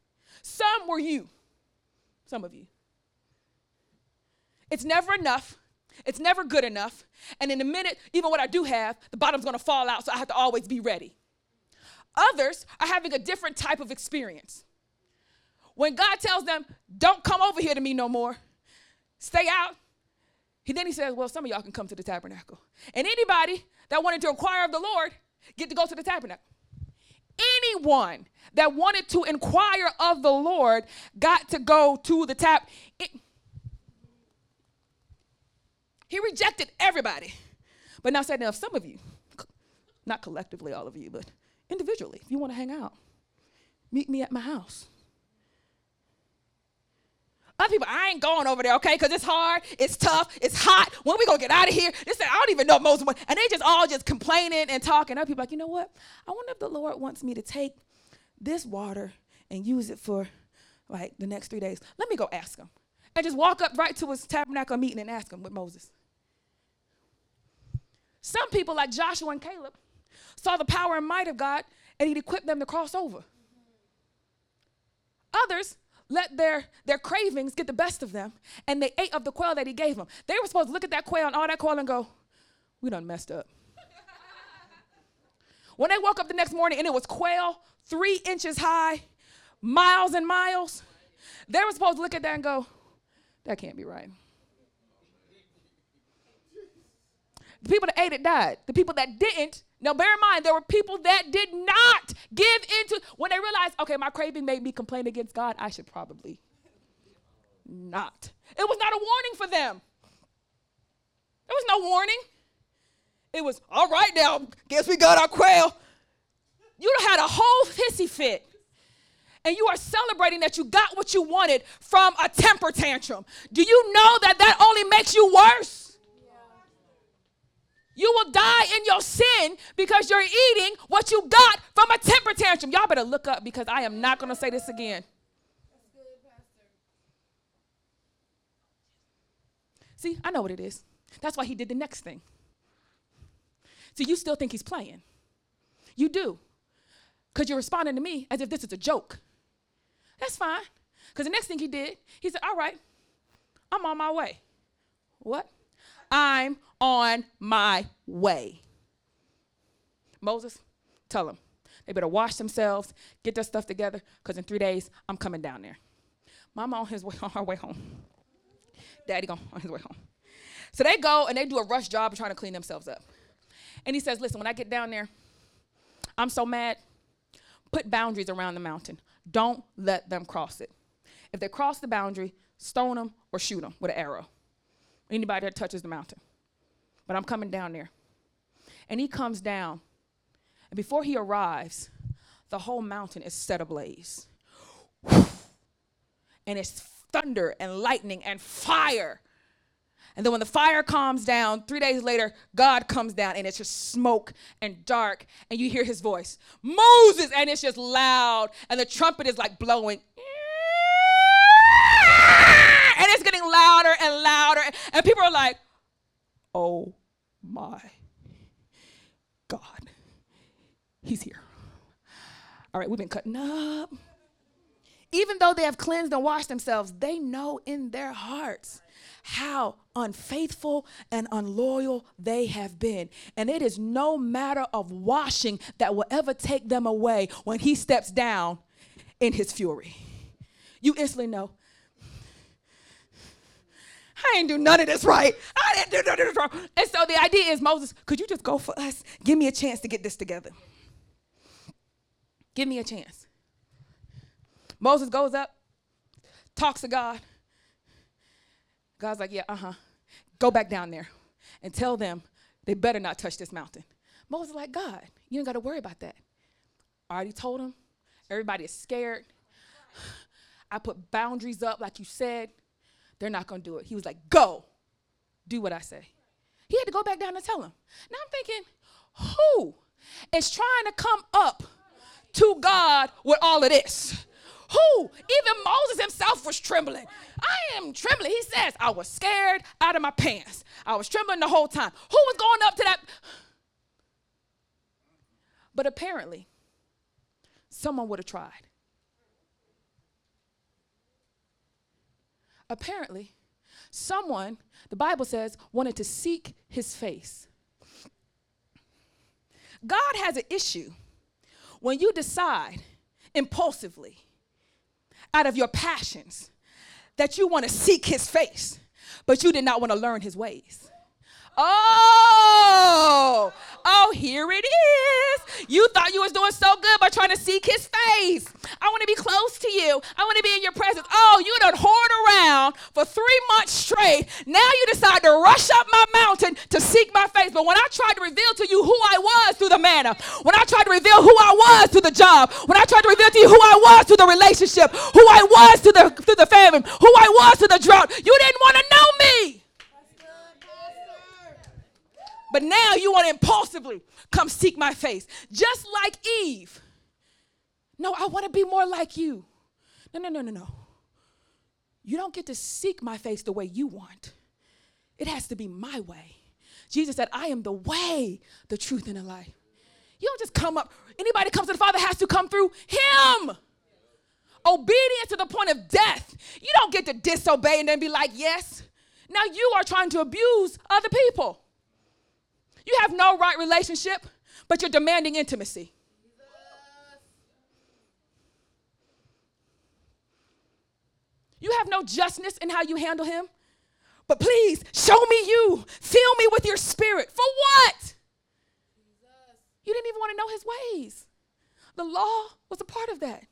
Some were you, some of you. It's never enough. It's never good enough. And in a minute, even what I do have, the bottom's gonna fall out, so I have to always be ready. Others are having a different type of experience. When God tells them, don't come over here to me no more, stay out, he then he says, well, some of y'all can come to the tabernacle. And anybody that wanted to inquire of the Lord get to go to the tabernacle anyone that wanted to inquire of the Lord got to go to the tap. It, he rejected everybody. But now said, now if some of you, not collectively all of you, but individually, if you want to hang out, meet me at my house. Other people, I ain't going over there, okay? Because it's hard, it's tough, it's hot. When we gonna get out of here? This thing, I don't even know Moses. And they just all just complaining and talking. Other people like, you know what? I wonder if the Lord wants me to take this water and use it for like the next three days. Let me go ask him. And just walk up right to his tabernacle meeting and ask him with Moses. Some people, like Joshua and Caleb, saw the power and might of God and he equipped them to cross over. Others let their, their cravings get the best of them, and they ate of the quail that he gave them. They were supposed to look at that quail and all that quail and go, we done messed up. when they woke up the next morning and it was quail three inches high, miles and miles, they were supposed to look at that and go, that can't be right. The people that ate it died. The people that didn't now, bear in mind, there were people that did not give into when they realized, okay, my craving made me complain against God. I should probably not. It was not a warning for them. There was no warning. It was, all right now, guess we got our quail. You had a whole hissy fit. And you are celebrating that you got what you wanted from a temper tantrum. Do you know that that only makes you worse? You will die in your sin because you're eating what you got from a temper tantrum. Y'all better look up because I am not going to say this again. See, I know what it is. That's why he did the next thing. See, you still think he's playing. You do. Because you're responding to me as if this is a joke. That's fine. Because the next thing he did, he said, All right, I'm on my way. What? I'm on my way. Moses, tell them they better wash themselves, get their stuff together, because in three days I'm coming down there. Mama on his way on her way home. Daddy gone on his way home. So they go and they do a rush job trying to clean themselves up. And he says, Listen, when I get down there, I'm so mad. Put boundaries around the mountain. Don't let them cross it. If they cross the boundary, stone them or shoot them with an arrow. Anybody that touches the mountain. But I'm coming down there. And he comes down. And before he arrives, the whole mountain is set ablaze. And it's thunder and lightning and fire. And then when the fire calms down, three days later, God comes down and it's just smoke and dark. And you hear his voice, Moses, and it's just loud. And the trumpet is like blowing. And it's getting louder and louder. And people are like, oh my God, he's here. All right, we've been cutting up. Even though they have cleansed and washed themselves, they know in their hearts how unfaithful and unloyal they have been. And it is no matter of washing that will ever take them away when he steps down in his fury. You instantly know. I ain't do none of this right. I didn't do none of this wrong. And so the idea is, Moses, could you just go for us? Give me a chance to get this together. Give me a chance. Moses goes up, talks to God. God's like, yeah, uh huh. Go back down there and tell them they better not touch this mountain. Moses like, God, you ain't got to worry about that. I already told them. Everybody is scared. I put boundaries up, like you said. They're not going to do it. He was like, go, do what I say. He had to go back down and tell him. Now I'm thinking, who is trying to come up to God with all of this? Who? Even Moses himself was trembling. I am trembling. He says, I was scared out of my pants. I was trembling the whole time. Who was going up to that? But apparently, someone would have tried. Apparently, someone, the Bible says, wanted to seek his face. God has an issue when you decide impulsively out of your passions that you want to seek his face, but you did not want to learn his ways. Oh, oh, here it is. You thought you was doing so good by trying to seek his face. I want to be close to you. I want to be in your presence. Oh, you done hoard around for three months straight. Now you decide to rush up my mountain to seek my face. But when I tried to reveal to you who I was through the manna, when I tried to reveal who I was through the job, when I tried to reveal to you who I was through the relationship, who I was through the through the famine, who I was through the drought, you didn't want to know me. But now you want to impulsively come seek my face. Just like Eve. No, I want to be more like you. No, no, no, no, no. You don't get to seek my face the way you want. It has to be my way. Jesus said, I am the way, the truth, and the life. You don't just come up. Anybody comes to the Father has to come through Him. Obedience to the point of death. You don't get to disobey and then be like, yes. Now you are trying to abuse other people. You have no right relationship, but you're demanding intimacy. You have no justness in how you handle him. But please show me you. Fill me with your spirit. For what? You didn't even want to know his ways. The law was a part of that.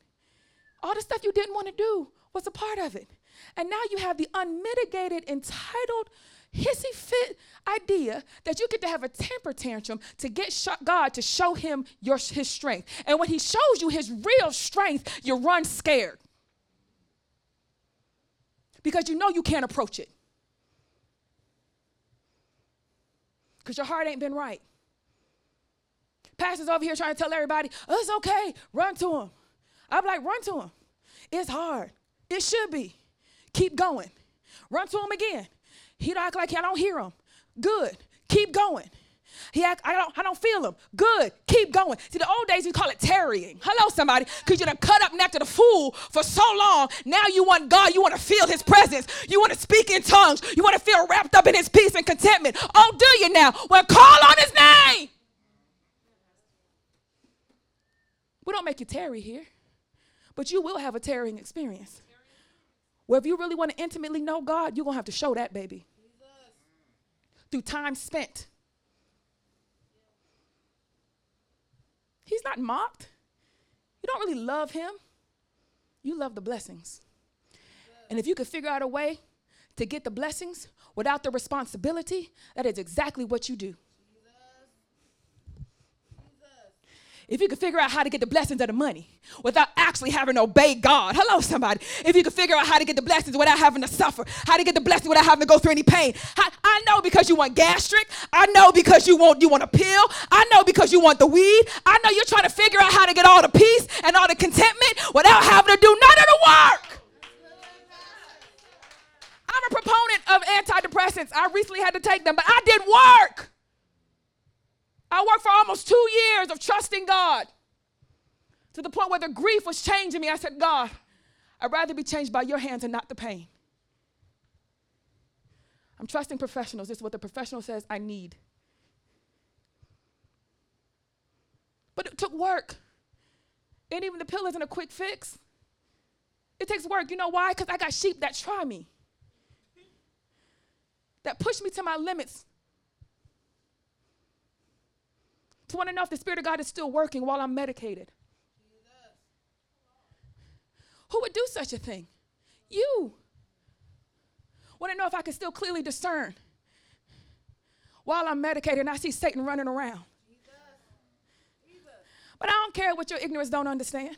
All the stuff you didn't want to do was a part of it. And now you have the unmitigated, entitled hissy fit idea that you get to have a temper tantrum to get sh- God to show him your, his strength. And when he shows you his real strength, you run scared because you know you can't approach it. Because your heart ain't been right. Pastor's over here trying to tell everybody, oh, it's okay, run to him. I'm like, run to him. It's hard. It should be. Keep going. Run to him again. He don't act like I don't hear him. Good. Keep going. He act, I don't, I don't feel him. Good. Keep going. See, the old days we call it tarrying. Hello, somebody. Because you done cut up next to the fool for so long. Now you want God. You want to feel his presence. You want to speak in tongues. You want to feel wrapped up in his peace and contentment. Oh, do you now? Well, call on his name. We don't make you tarry here, but you will have a tarrying experience. Well, if you really want to intimately know God, you're going to have to show that, baby. Through time spent. He's not mocked. You don't really love him. You love the blessings. And if you could figure out a way to get the blessings without the responsibility, that is exactly what you do. If you could figure out how to get the blessings of the money without actually having to obey God. Hello, somebody. If you could figure out how to get the blessings without having to suffer, how to get the blessings without having to go through any pain. I, I know because you want gastric. I know because you want you want a pill. I know because you want the weed. I know you're trying to figure out how to get all the peace and all the contentment without having to do none of the work. I'm a proponent of antidepressants. I recently had to take them, but I did work. I worked for almost two years of trusting God to the point where the grief was changing me. I said, God, I'd rather be changed by your hands and not the pain. I'm trusting professionals. This is what the professional says I need. But it took work. And even the pill isn't a quick fix. It takes work. You know why? Because I got sheep that try me, that push me to my limits, to want to know if the Spirit of God is still working while I'm medicated. Who would do such a thing? You. Want to know if I can still clearly discern while I'm medicated and I see Satan running around. But I don't care what your ignorance don't understand.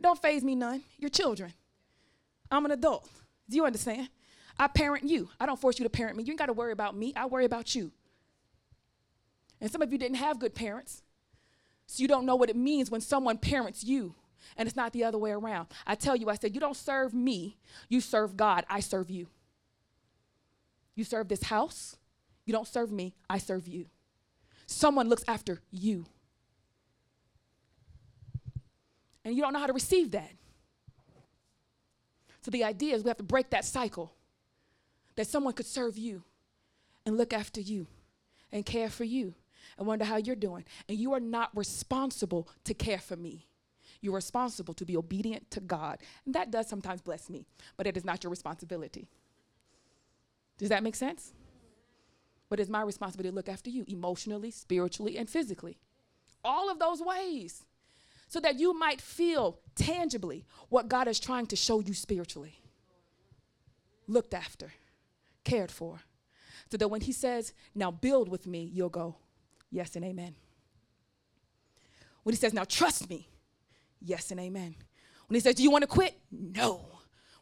Don't faze me none. You're children. I'm an adult. Do you understand? I parent you. I don't force you to parent me. You ain't got to worry about me. I worry about you. And some of you didn't have good parents. So you don't know what it means when someone parents you and it's not the other way around. I tell you, I said, you don't serve me, you serve God. I serve you. You serve this house, you don't serve me, I serve you. Someone looks after you. And you don't know how to receive that. So the idea is we have to break that cycle that someone could serve you and look after you and care for you and wonder how you're doing. And you are not responsible to care for me. You're responsible to be obedient to God. And that does sometimes bless me, but it is not your responsibility. Does that make sense? But it's my responsibility to look after you emotionally, spiritually, and physically. All of those ways. So that you might feel tangibly what God is trying to show you spiritually. Looked after, cared for. So that when He says, now build with me, you'll go, Yes and amen. When he says, now trust me, yes and amen. When he says, do you want to quit? No.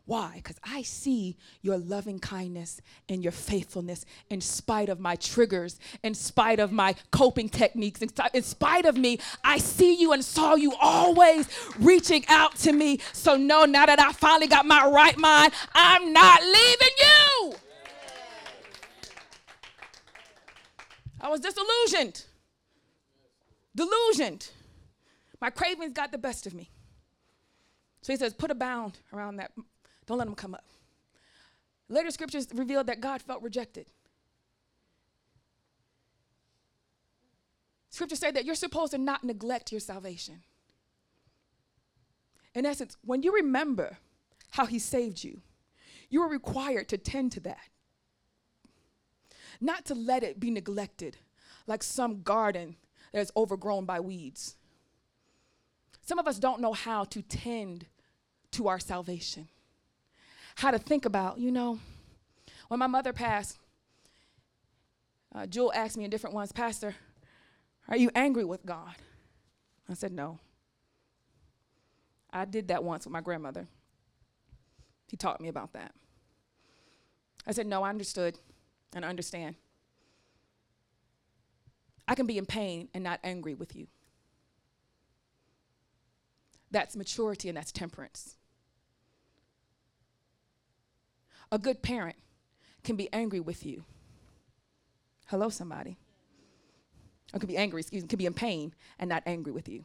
Why? Because I see your loving kindness and your faithfulness in spite of my triggers, in spite of my coping techniques, in spite of me. I see you and saw you always reaching out to me. So, no, now that I finally got my right mind, I'm not leaving you. I was disillusioned, delusioned. My cravings got the best of me. So he says, put a bound around that. Don't let them come up. Later scriptures revealed that God felt rejected. Scriptures say that you're supposed to not neglect your salvation. In essence, when you remember how he saved you, you are required to tend to that not to let it be neglected like some garden that is overgrown by weeds. Some of us don't know how to tend to our salvation, how to think about, you know, When my mother passed, uh, Jewel asked me in different ones, Pastor, are you angry with God? I said, No. I did that once with my grandmother. He taught me about that. I said, No, I understood and understand. I can be in pain and not angry with you. That's maturity and that's temperance. A good parent can be angry with you. Hello, somebody. Or can be angry, excuse me, can be in pain and not angry with you.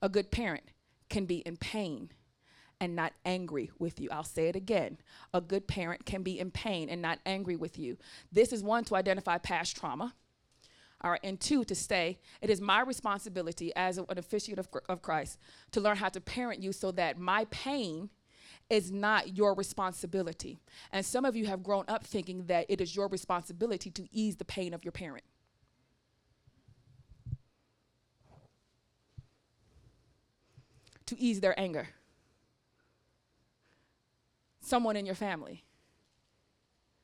A good parent can be in pain and not angry with you. I'll say it again. A good parent can be in pain and not angry with you. This is one to identify past trauma. All right, and two, to stay. It is my responsibility as an officiate of, of Christ to learn how to parent you so that my pain is not your responsibility. And some of you have grown up thinking that it is your responsibility to ease the pain of your parent. To ease their anger. Someone in your family.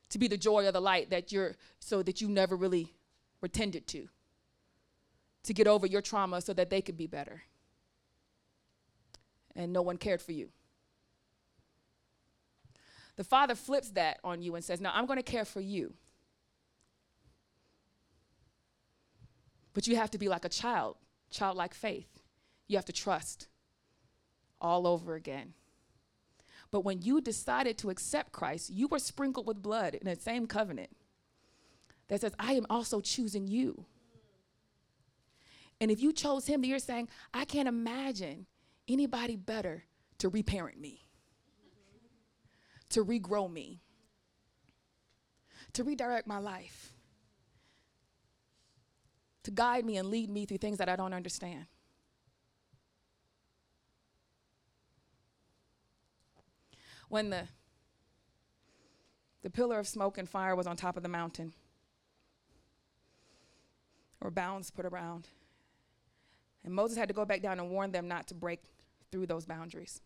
To be the joy or the light that you're, so that you never really were tended to. To get over your trauma so that they could be better. And no one cared for you. The father flips that on you and says, Now I'm going to care for you. But you have to be like a child, childlike faith. You have to trust all over again. But when you decided to accept Christ, you were sprinkled with blood in the same covenant that says, I am also choosing you. And if you chose him, you're saying, I can't imagine anybody better to reparent me to regrow me, to redirect my life, to guide me and lead me through things that I don't understand. When the the pillar of smoke and fire was on top of the mountain, or bounds put around. And Moses had to go back down and warn them not to break through those boundaries.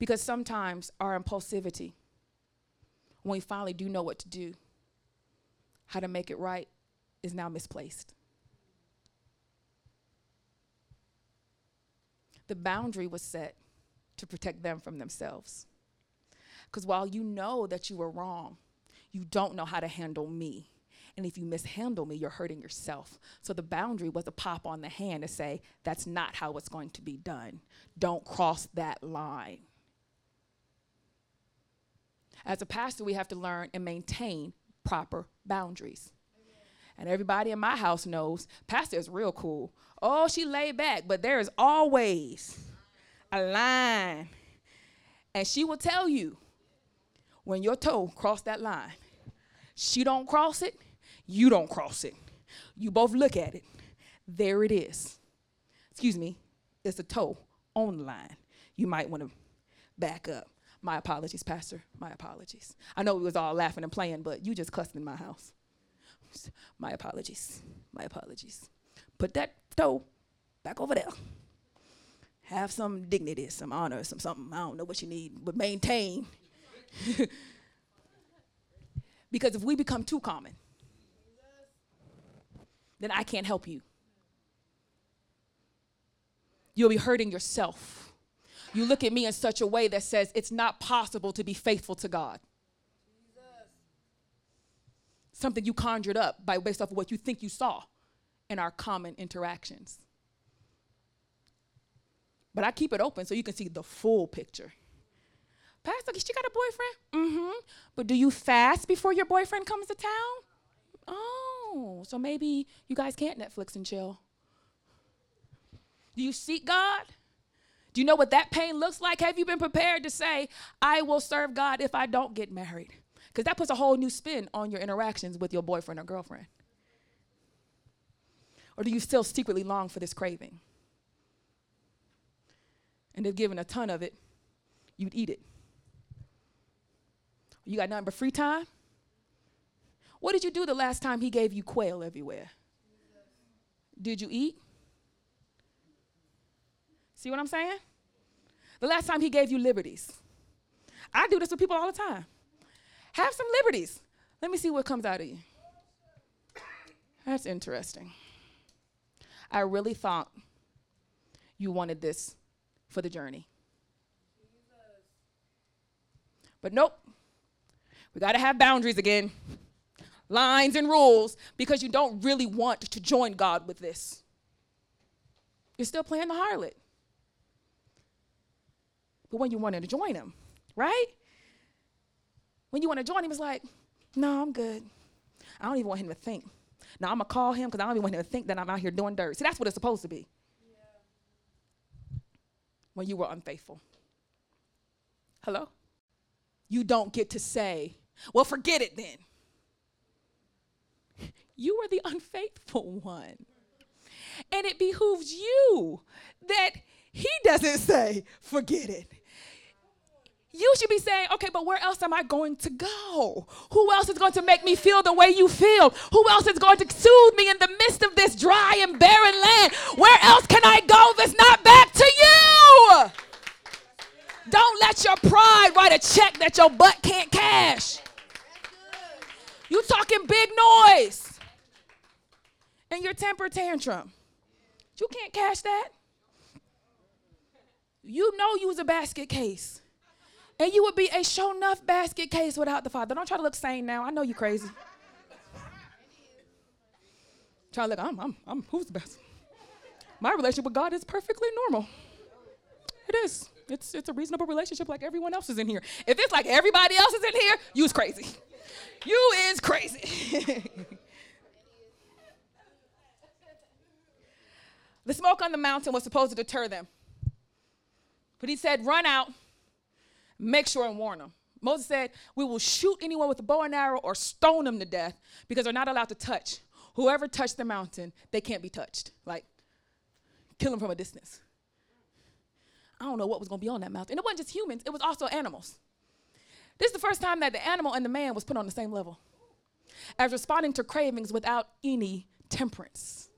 Because sometimes our impulsivity, when we finally do know what to do, how to make it right, is now misplaced. The boundary was set to protect them from themselves. Because while you know that you were wrong, you don't know how to handle me. And if you mishandle me, you're hurting yourself. So the boundary was a pop on the hand to say, that's not how it's going to be done. Don't cross that line. As a pastor, we have to learn and maintain proper boundaries. And everybody in my house knows pastor is real cool. Oh, she laid back, but there is always a line. And she will tell you when your toe crossed that line. She don't cross it, you don't cross it. You both look at it. There it is. Excuse me, it's a toe on the line. You might want to back up. My apologies, Pastor. My apologies. I know we was all laughing and playing, but you just cussed in my house. My apologies. My apologies. Put that toe back over there. Have some dignity, some honor, some something. I don't know what you need, but maintain. because if we become too common, then I can't help you. You'll be hurting yourself you look at me in such a way that says it's not possible to be faithful to God. Something you conjured up by based off of what you think you saw in our common interactions. But I keep it open so you can see the full picture. Pastor, she got a boyfriend? Mm-hmm. But do you fast before your boyfriend comes to town? Oh, so maybe you guys can't Netflix and chill. Do you seek God? Do you know what that pain looks like? Have you been prepared to say, I will serve God if I don't get married? Because that puts a whole new spin on your interactions with your boyfriend or girlfriend. Or do you still secretly long for this craving? And if given a ton of it, you'd eat it. You got nothing but free time? What did you do the last time he gave you quail everywhere? Did you eat? See what I'm saying? The last time he gave you liberties. I do this with people all the time. Have some liberties. Let me see what comes out of you. That's interesting. I really thought you wanted this for the journey. But nope. We got to have boundaries again, lines and rules, because you don't really want to join God with this. You're still playing the harlot. But when you wanted to join him, right? When you want to join him, it's like, no, I'm good. I don't even want him to think. Now I'm gonna call him because I don't even want him to think that I'm out here doing dirt. See, that's what it's supposed to be. When you were unfaithful. Hello? You don't get to say, well, forget it then. You were the unfaithful one. And it behooves you that he doesn't say, forget it. You should be saying, okay, but where else am I going to go? Who else is going to make me feel the way you feel? Who else is going to soothe me in the midst of this dry and barren land? Where else can I go that's not back to you? Don't let your pride write a check that your butt can't cash. You talking big noise and your temper tantrum. You can't cash that. You know you was a basket case. And you would be a show enough basket case without the Father. Don't try to look sane now. I know you crazy. try to look, I'm, I'm, I'm, who's the best? My relationship with God is perfectly normal. It is. It's, it's a reasonable relationship like everyone else is in here. If it's like everybody else is in here, you's crazy. You is crazy. the smoke on the mountain was supposed to deter them. But he said, run out make sure and warn them. Moses said, We will shoot anyone with a bow and arrow or stone them to death because they're not allowed to touch. Whoever touched the mountain, they can't be touched. Like, kill them from a distance. I don't know what was going to be on that mountain. And it wasn't just humans, it was also animals. This is the first time that the animal and the man was put on the same level as responding to cravings without any temperance.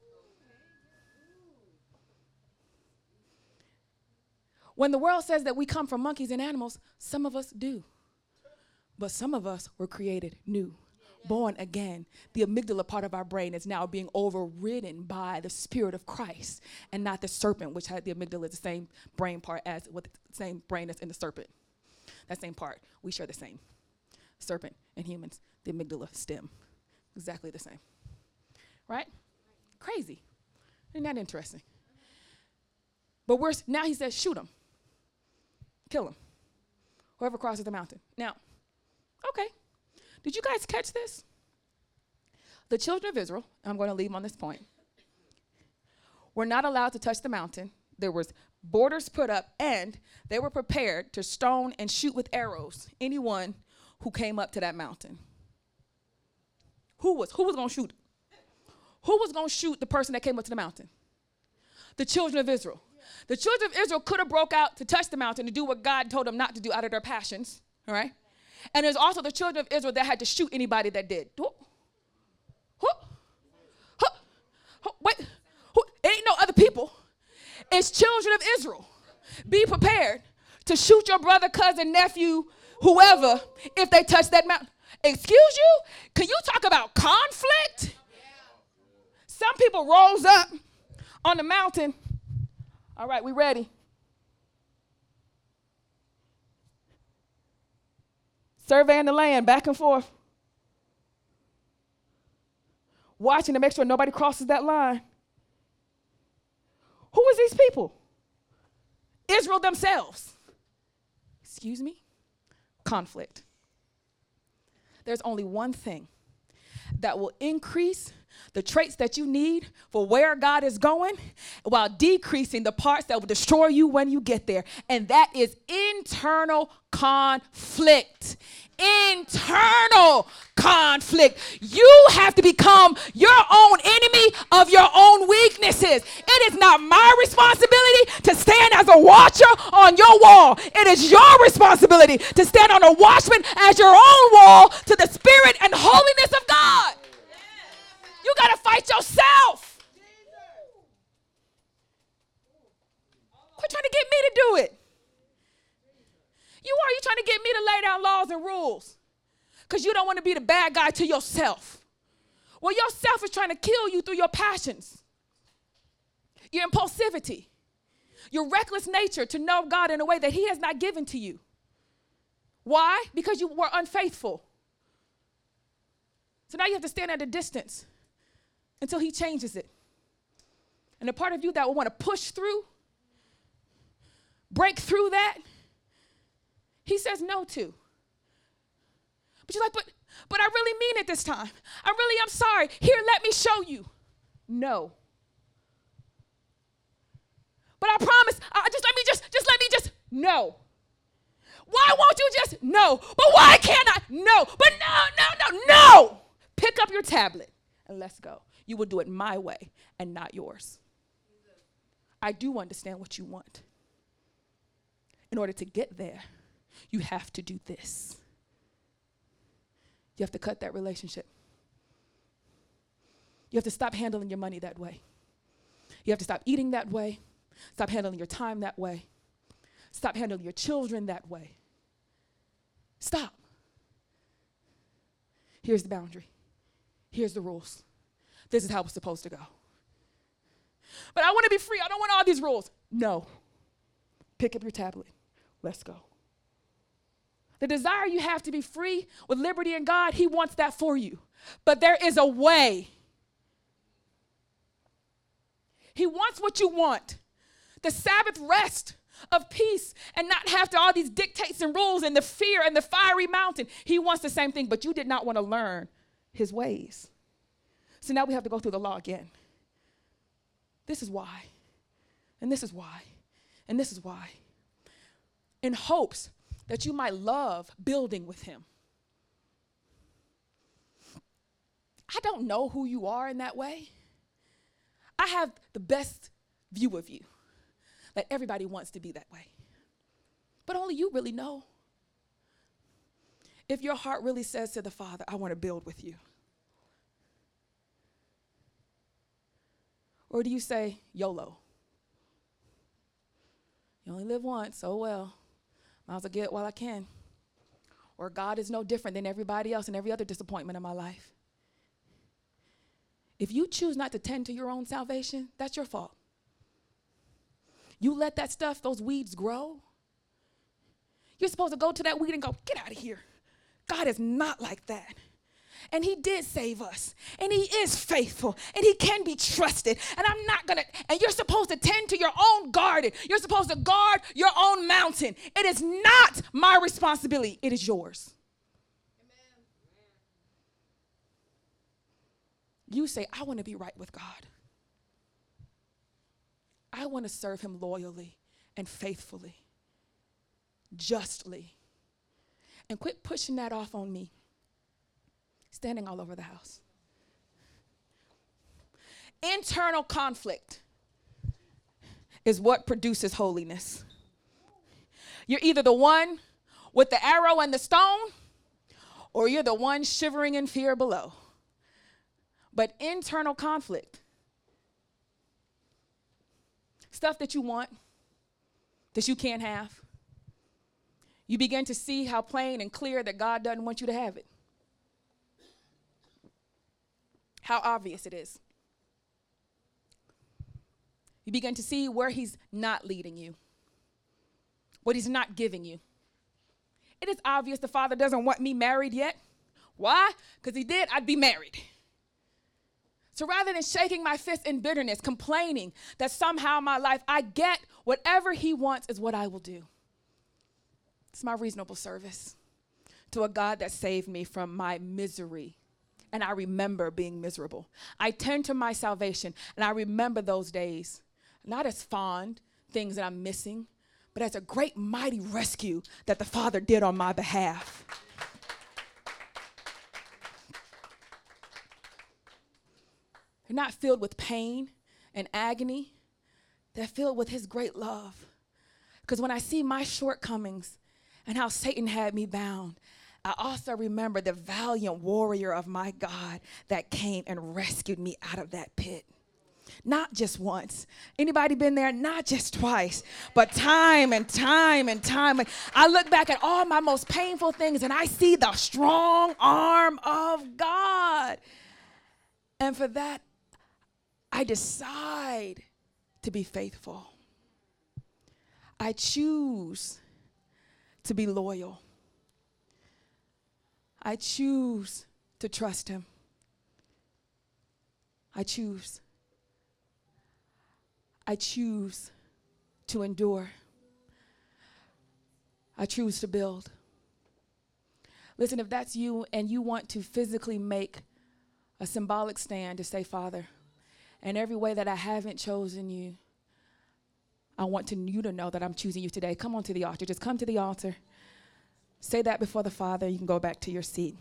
When the world says that we come from monkeys and animals, some of us do. But some of us were created new, born again. The amygdala part of our brain is now being overridden by the spirit of Christ and not the serpent, which had the amygdala is the same brain part as with the same brain as in the serpent. That same part, we share the same. Serpent and humans, the amygdala stem, exactly the same. Right? Crazy. Isn't that interesting? But we're now he says, shoot him kill him. Whoever crosses the mountain. Now, okay. Did you guys catch this? The children of Israel, I'm going to leave on this point, were not allowed to touch the mountain. There was borders put up, and they were prepared to stone and shoot with arrows anyone who came up to that mountain. Who was who was going to shoot? Who was going to shoot the person that came up to the mountain? The children of Israel. The children of Israel could have broke out to touch the mountain to do what God told them not to do out of their passions, all right? And there's also the children of Israel that had to shoot anybody that did. Wait, it ain't no other people. It's children of Israel. Be prepared to shoot your brother, cousin, nephew, whoever, if they touch that mountain. Excuse you? Can you talk about conflict? Some people rose up on the mountain all right, we ready. Surveying the land back and forth. Watching to make sure nobody crosses that line. Who is these people? Israel themselves. Excuse me? Conflict. There's only one thing that will increase the traits that you need for where God is going while decreasing the parts that will destroy you when you get there. And that is internal conflict. Internal conflict. You have to become your own enemy of your own weaknesses. It is not my responsibility to stand as a watcher on your wall. It is your responsibility to stand on a watchman as your own wall to the spirit and holiness of God. You got to fight yourself. Quit trying to get me to do it. You are you trying to get me to lay down laws and rules. because you don't want to be the bad guy to yourself. Well, yourself is trying to kill you through your passions, your impulsivity, your reckless nature to know God in a way that He has not given to you. Why? Because you were unfaithful. So now you have to stand at a distance until He changes it. And the part of you that will want to push through, break through that, He says no to. But you're like, but but I really mean it this time. I really am sorry. Here, let me show you. No. But I promise, uh, just let me just, just let me just, no. Why won't you just, no. But why can't I? No. But no, no, no, no. Pick up your tablet and let's go. You will do it my way and not yours. I do understand what you want. In order to get there, you have to do this. You have to cut that relationship. You have to stop handling your money that way. You have to stop eating that way. Stop handling your time that way. Stop handling your children that way. Stop. Here's the boundary. Here's the rules. This is how it's supposed to go. But I want to be free. I don't want all these rules. No. Pick up your tablet. Let's go. The desire you have to be free with liberty in God, He wants that for you. But there is a way. He wants what you want the Sabbath rest of peace and not have to all these dictates and rules and the fear and the fiery mountain. He wants the same thing, but you did not want to learn His ways. So now we have to go through the law again. This is why, and this is why, and this is why. In hopes that you might love building with him. I don't know who you are in that way. I have the best view of you that everybody wants to be that way. But only you really know. If your heart really says to the Father, I want to build with you. Or do you say, YOLO? You only live once, oh well. Might as well get it while I can. Or God is no different than everybody else and every other disappointment in my life. If you choose not to tend to your own salvation, that's your fault. You let that stuff, those weeds grow. You're supposed to go to that weed and go, get out of here. God is not like that and he did save us. And he is faithful. And he can be trusted. And i'm not gonna and you're supposed to tend to your own garden. You're supposed to guard your own mountain. It is not my responsibility. It is yours. Amen. you say i want to be right with god. I want to serve him loyally and faithfully justly. And quit pushing that off on me standing all over the house. Internal conflict is what produces holiness. You're either the one with the arrow and the stone, or you're the one shivering in fear below. But internal conflict, stuff that you want, that you can't have, you begin to see how plain and clear that God doesn't want you to have it. How obvious it is. You begin to see where He's not leading you, what He's not giving you. It is obvious the Father doesn't want me married yet. Why? Because He did, I'd be married. So rather than shaking my fist in bitterness, complaining that somehow my life, I get whatever He wants is what I will do. It's my reasonable service to a God that saved me from my misery and I remember being miserable. I turn to my salvation and I remember those days, not as fond things that I'm missing, but as a great mighty rescue that the Father did on my behalf. They're not filled with pain and agony, they're filled with His great love. Because when I see my shortcomings and how Satan had me bound, I also remember the valiant warrior of my God that came and rescued me out of that pit. not just once. Anybody been there? Not just twice, but time and time and time. I look back at all my most painful things and I see the strong arm of God. And for that, I decide to be faithful. I choose to be loyal. I choose to trust Him. I choose. I choose to endure. I choose to build. Listen, if that's you and you want to physically make a symbolic stand to say, Father, in every way that I haven't chosen you, I want to, you to know that I'm choosing you today. Come on to the altar. Just come to the altar. Say that before the Father. You can go back to your seat.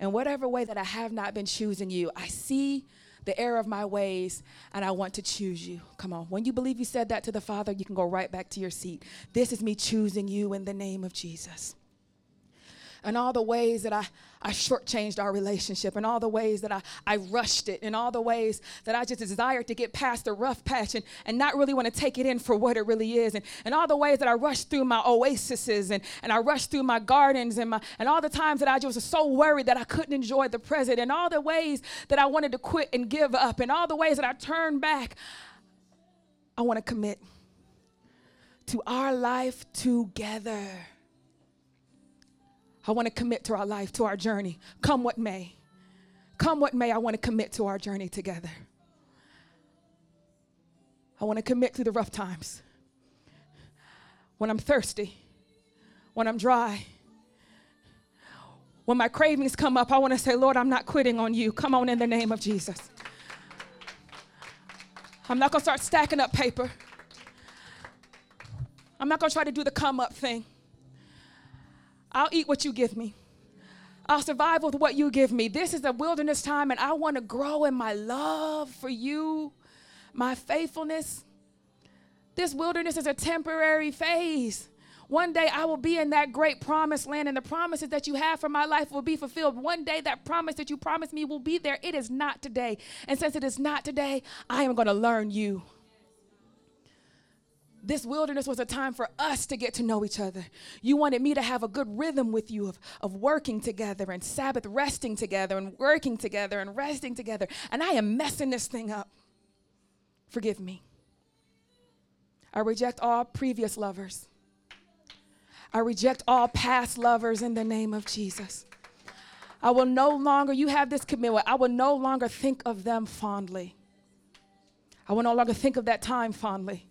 In whatever way that I have not been choosing you, I see the error of my ways, and I want to choose you. Come on. When you believe you said that to the Father, you can go right back to your seat. This is me choosing you in the name of Jesus and all the ways that I, I shortchanged our relationship, and all the ways that I, I rushed it, and all the ways that I just desired to get past the rough patch and, and not really want to take it in for what it really is, and, and all the ways that I rushed through my oases and, and I rushed through my gardens, and, my, and all the times that I just was so worried that I couldn't enjoy the present, and all the ways that I wanted to quit and give up, and all the ways that I turned back. I want to commit to our life together. I want to commit to our life, to our journey. Come what may. Come what may, I want to commit to our journey together. I want to commit through the rough times. When I'm thirsty, when I'm dry, when my cravings come up, I want to say, Lord, I'm not quitting on you. Come on in the name of Jesus. I'm not going to start stacking up paper. I'm not going to try to do the come up thing. I'll eat what you give me. I'll survive with what you give me. This is a wilderness time, and I want to grow in my love for you, my faithfulness. This wilderness is a temporary phase. One day I will be in that great promised land, and the promises that you have for my life will be fulfilled. One day that promise that you promised me will be there. It is not today. And since it is not today, I am going to learn you this wilderness was a time for us to get to know each other. You wanted me to have a good rhythm with you of, of working together and Sabbath resting together and working together and resting together. And I am messing this thing up. Forgive me. I reject all previous lovers. I reject all past lovers in the name of Jesus. I will no longer, you have this commitment, I will no longer think of them fondly. I will no longer think of that time fondly.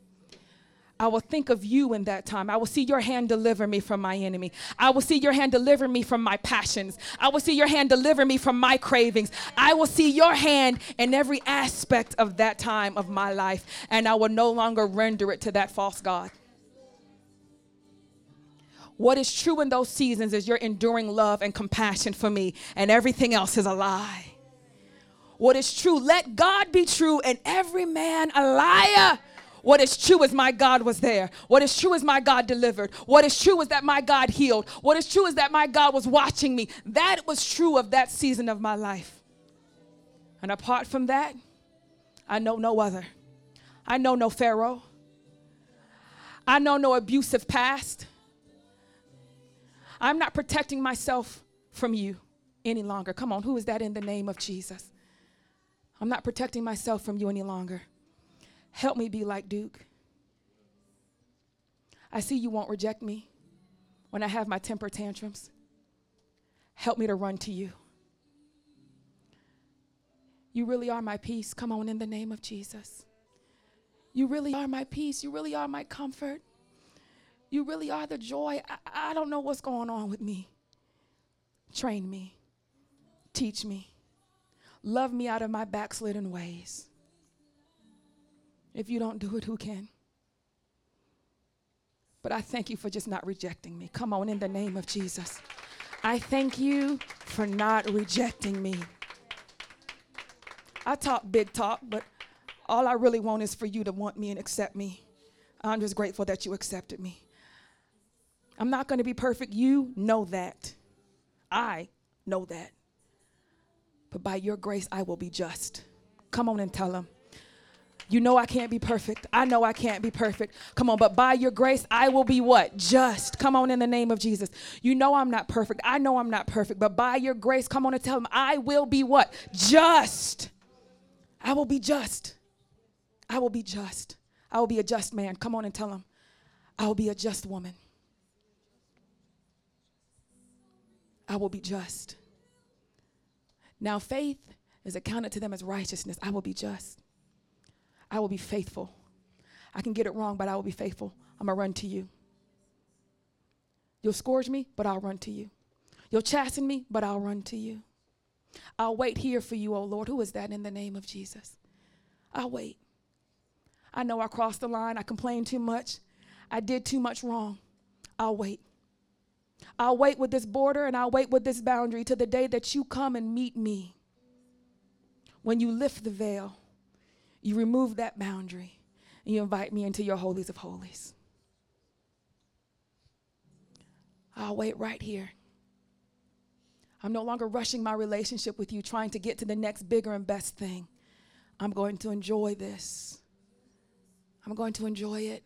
I will think of you in that time. I will see your hand deliver me from my enemy. I will see your hand deliver me from my passions. I will see your hand deliver me from my cravings. I will see your hand in every aspect of that time of my life, and I will no longer render it to that false God. What is true in those seasons is your enduring love and compassion for me, and everything else is a lie. What is true, let God be true, and every man a liar. What is true is my God was there. What is true is my God delivered. What is true is that my God healed. What is true is that my God was watching me. That was true of that season of my life. And apart from that, I know no other. I know no Pharaoh. I know no abusive past. I'm not protecting myself from you any longer. Come on, who is that in the name of Jesus? I'm not protecting myself from you any longer. Help me be like Duke. I see you won't reject me when I have my temper tantrums. Help me to run to you. You really are my peace. Come on, in the name of Jesus. You really are my peace. You really are my comfort. You really are the joy. I, I don't know what's going on with me. Train me, teach me, love me out of my backslidden ways. If you don't do it, who can? But I thank you for just not rejecting me. Come on, in the name of Jesus. I thank you for not rejecting me. I talk big talk, but all I really want is for you to want me and accept me. I'm just grateful that you accepted me. I'm not going to be perfect. You know that. I know that. But by your grace, I will be just. Come on and tell them. You know I can't be perfect. I know I can't be perfect. Come on, but by your grace, I will be what? Just. Come on, in the name of Jesus. You know I'm not perfect. I know I'm not perfect, but by your grace, come on and tell him, I will be what? Just. I will be just. I will be just. I will be a just man. Come on and tell him, I will be a just woman. I will be just. Now, faith is accounted to them as righteousness. I will be just. I will be faithful. I can get it wrong, but I will be faithful. I'm going to run to you. You'll scourge me, but I'll run to you. You'll chasten me, but I'll run to you. I'll wait here for you, O Lord. Who is that in the name of Jesus? I'll wait. I know I crossed the line. I complained too much. I did too much wrong. I'll wait. I'll wait with this border and I'll wait with this boundary to the day that you come and meet me. When you lift the veil, you remove that boundary and you invite me into your holies of holies. I'll wait right here. I'm no longer rushing my relationship with you, trying to get to the next bigger and best thing. I'm going to enjoy this. I'm going to enjoy it.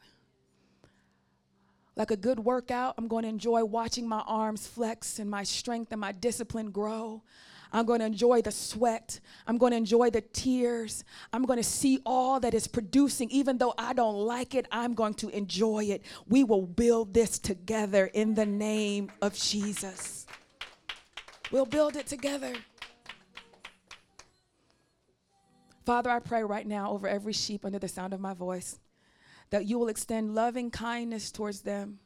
Like a good workout, I'm going to enjoy watching my arms flex and my strength and my discipline grow. I'm going to enjoy the sweat. I'm going to enjoy the tears. I'm going to see all that is producing. Even though I don't like it, I'm going to enjoy it. We will build this together in the name of Jesus. We'll build it together. Father, I pray right now over every sheep under the sound of my voice that you will extend loving kindness towards them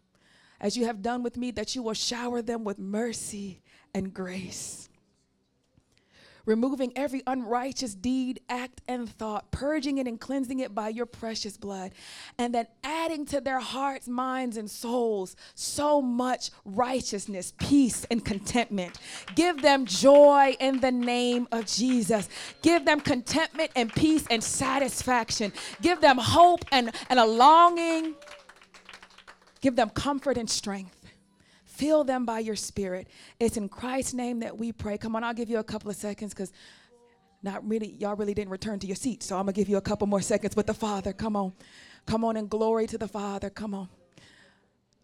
as you have done with me, that you will shower them with mercy and grace removing every unrighteous deed, act, and thought, purging it and cleansing it by your precious blood, and then adding to their hearts, minds, and souls so much righteousness, peace, and contentment. Give them joy in the name of Jesus. Give them contentment and peace and satisfaction. Give them hope and, and a longing. Give them comfort and strength. Fill them by your spirit. It's in Christ's name that we pray. Come on, I'll give you a couple of seconds because not really, y'all really didn't return to your seats. So I'm going to give you a couple more seconds with the Father. Come on. Come on in glory to the Father. Come on.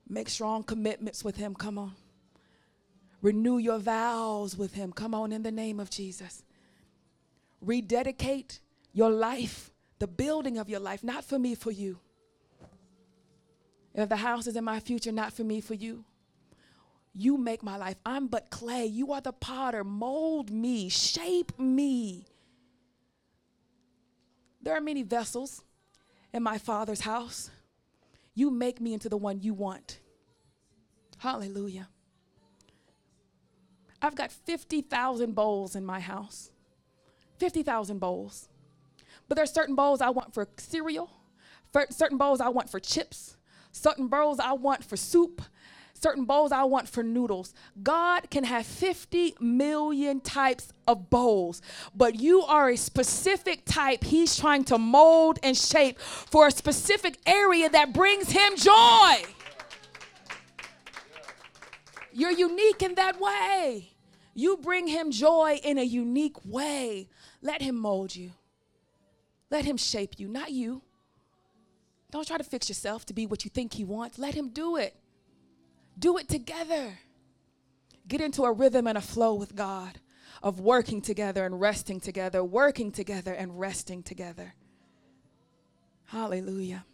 Make strong commitments with Him. Come on. Renew your vows with Him. Come on in the name of Jesus. Rededicate your life, the building of your life, not for me, for you. If the house is in my future, not for me, for you. You make my life. I'm but clay. You are the potter. Mold me, shape me. There are many vessels in my father's house. You make me into the one you want. Hallelujah. I've got 50,000 bowls in my house. 50,000 bowls. But there's certain bowls I want for cereal, certain bowls I want for chips, certain bowls I want for soup, certain bowls I want for noodles. God can have 50 million types of bowls, but you are a specific type He's trying to mold and shape for a specific area that brings Him joy. You're unique in that way. You bring Him joy in a unique way. Let Him mold you, let Him shape you, not you. Don't try to fix yourself to be what you think He wants. Let Him do it. Do it together. Get into a rhythm and a flow with God of working together and resting together, working together and resting together. Hallelujah.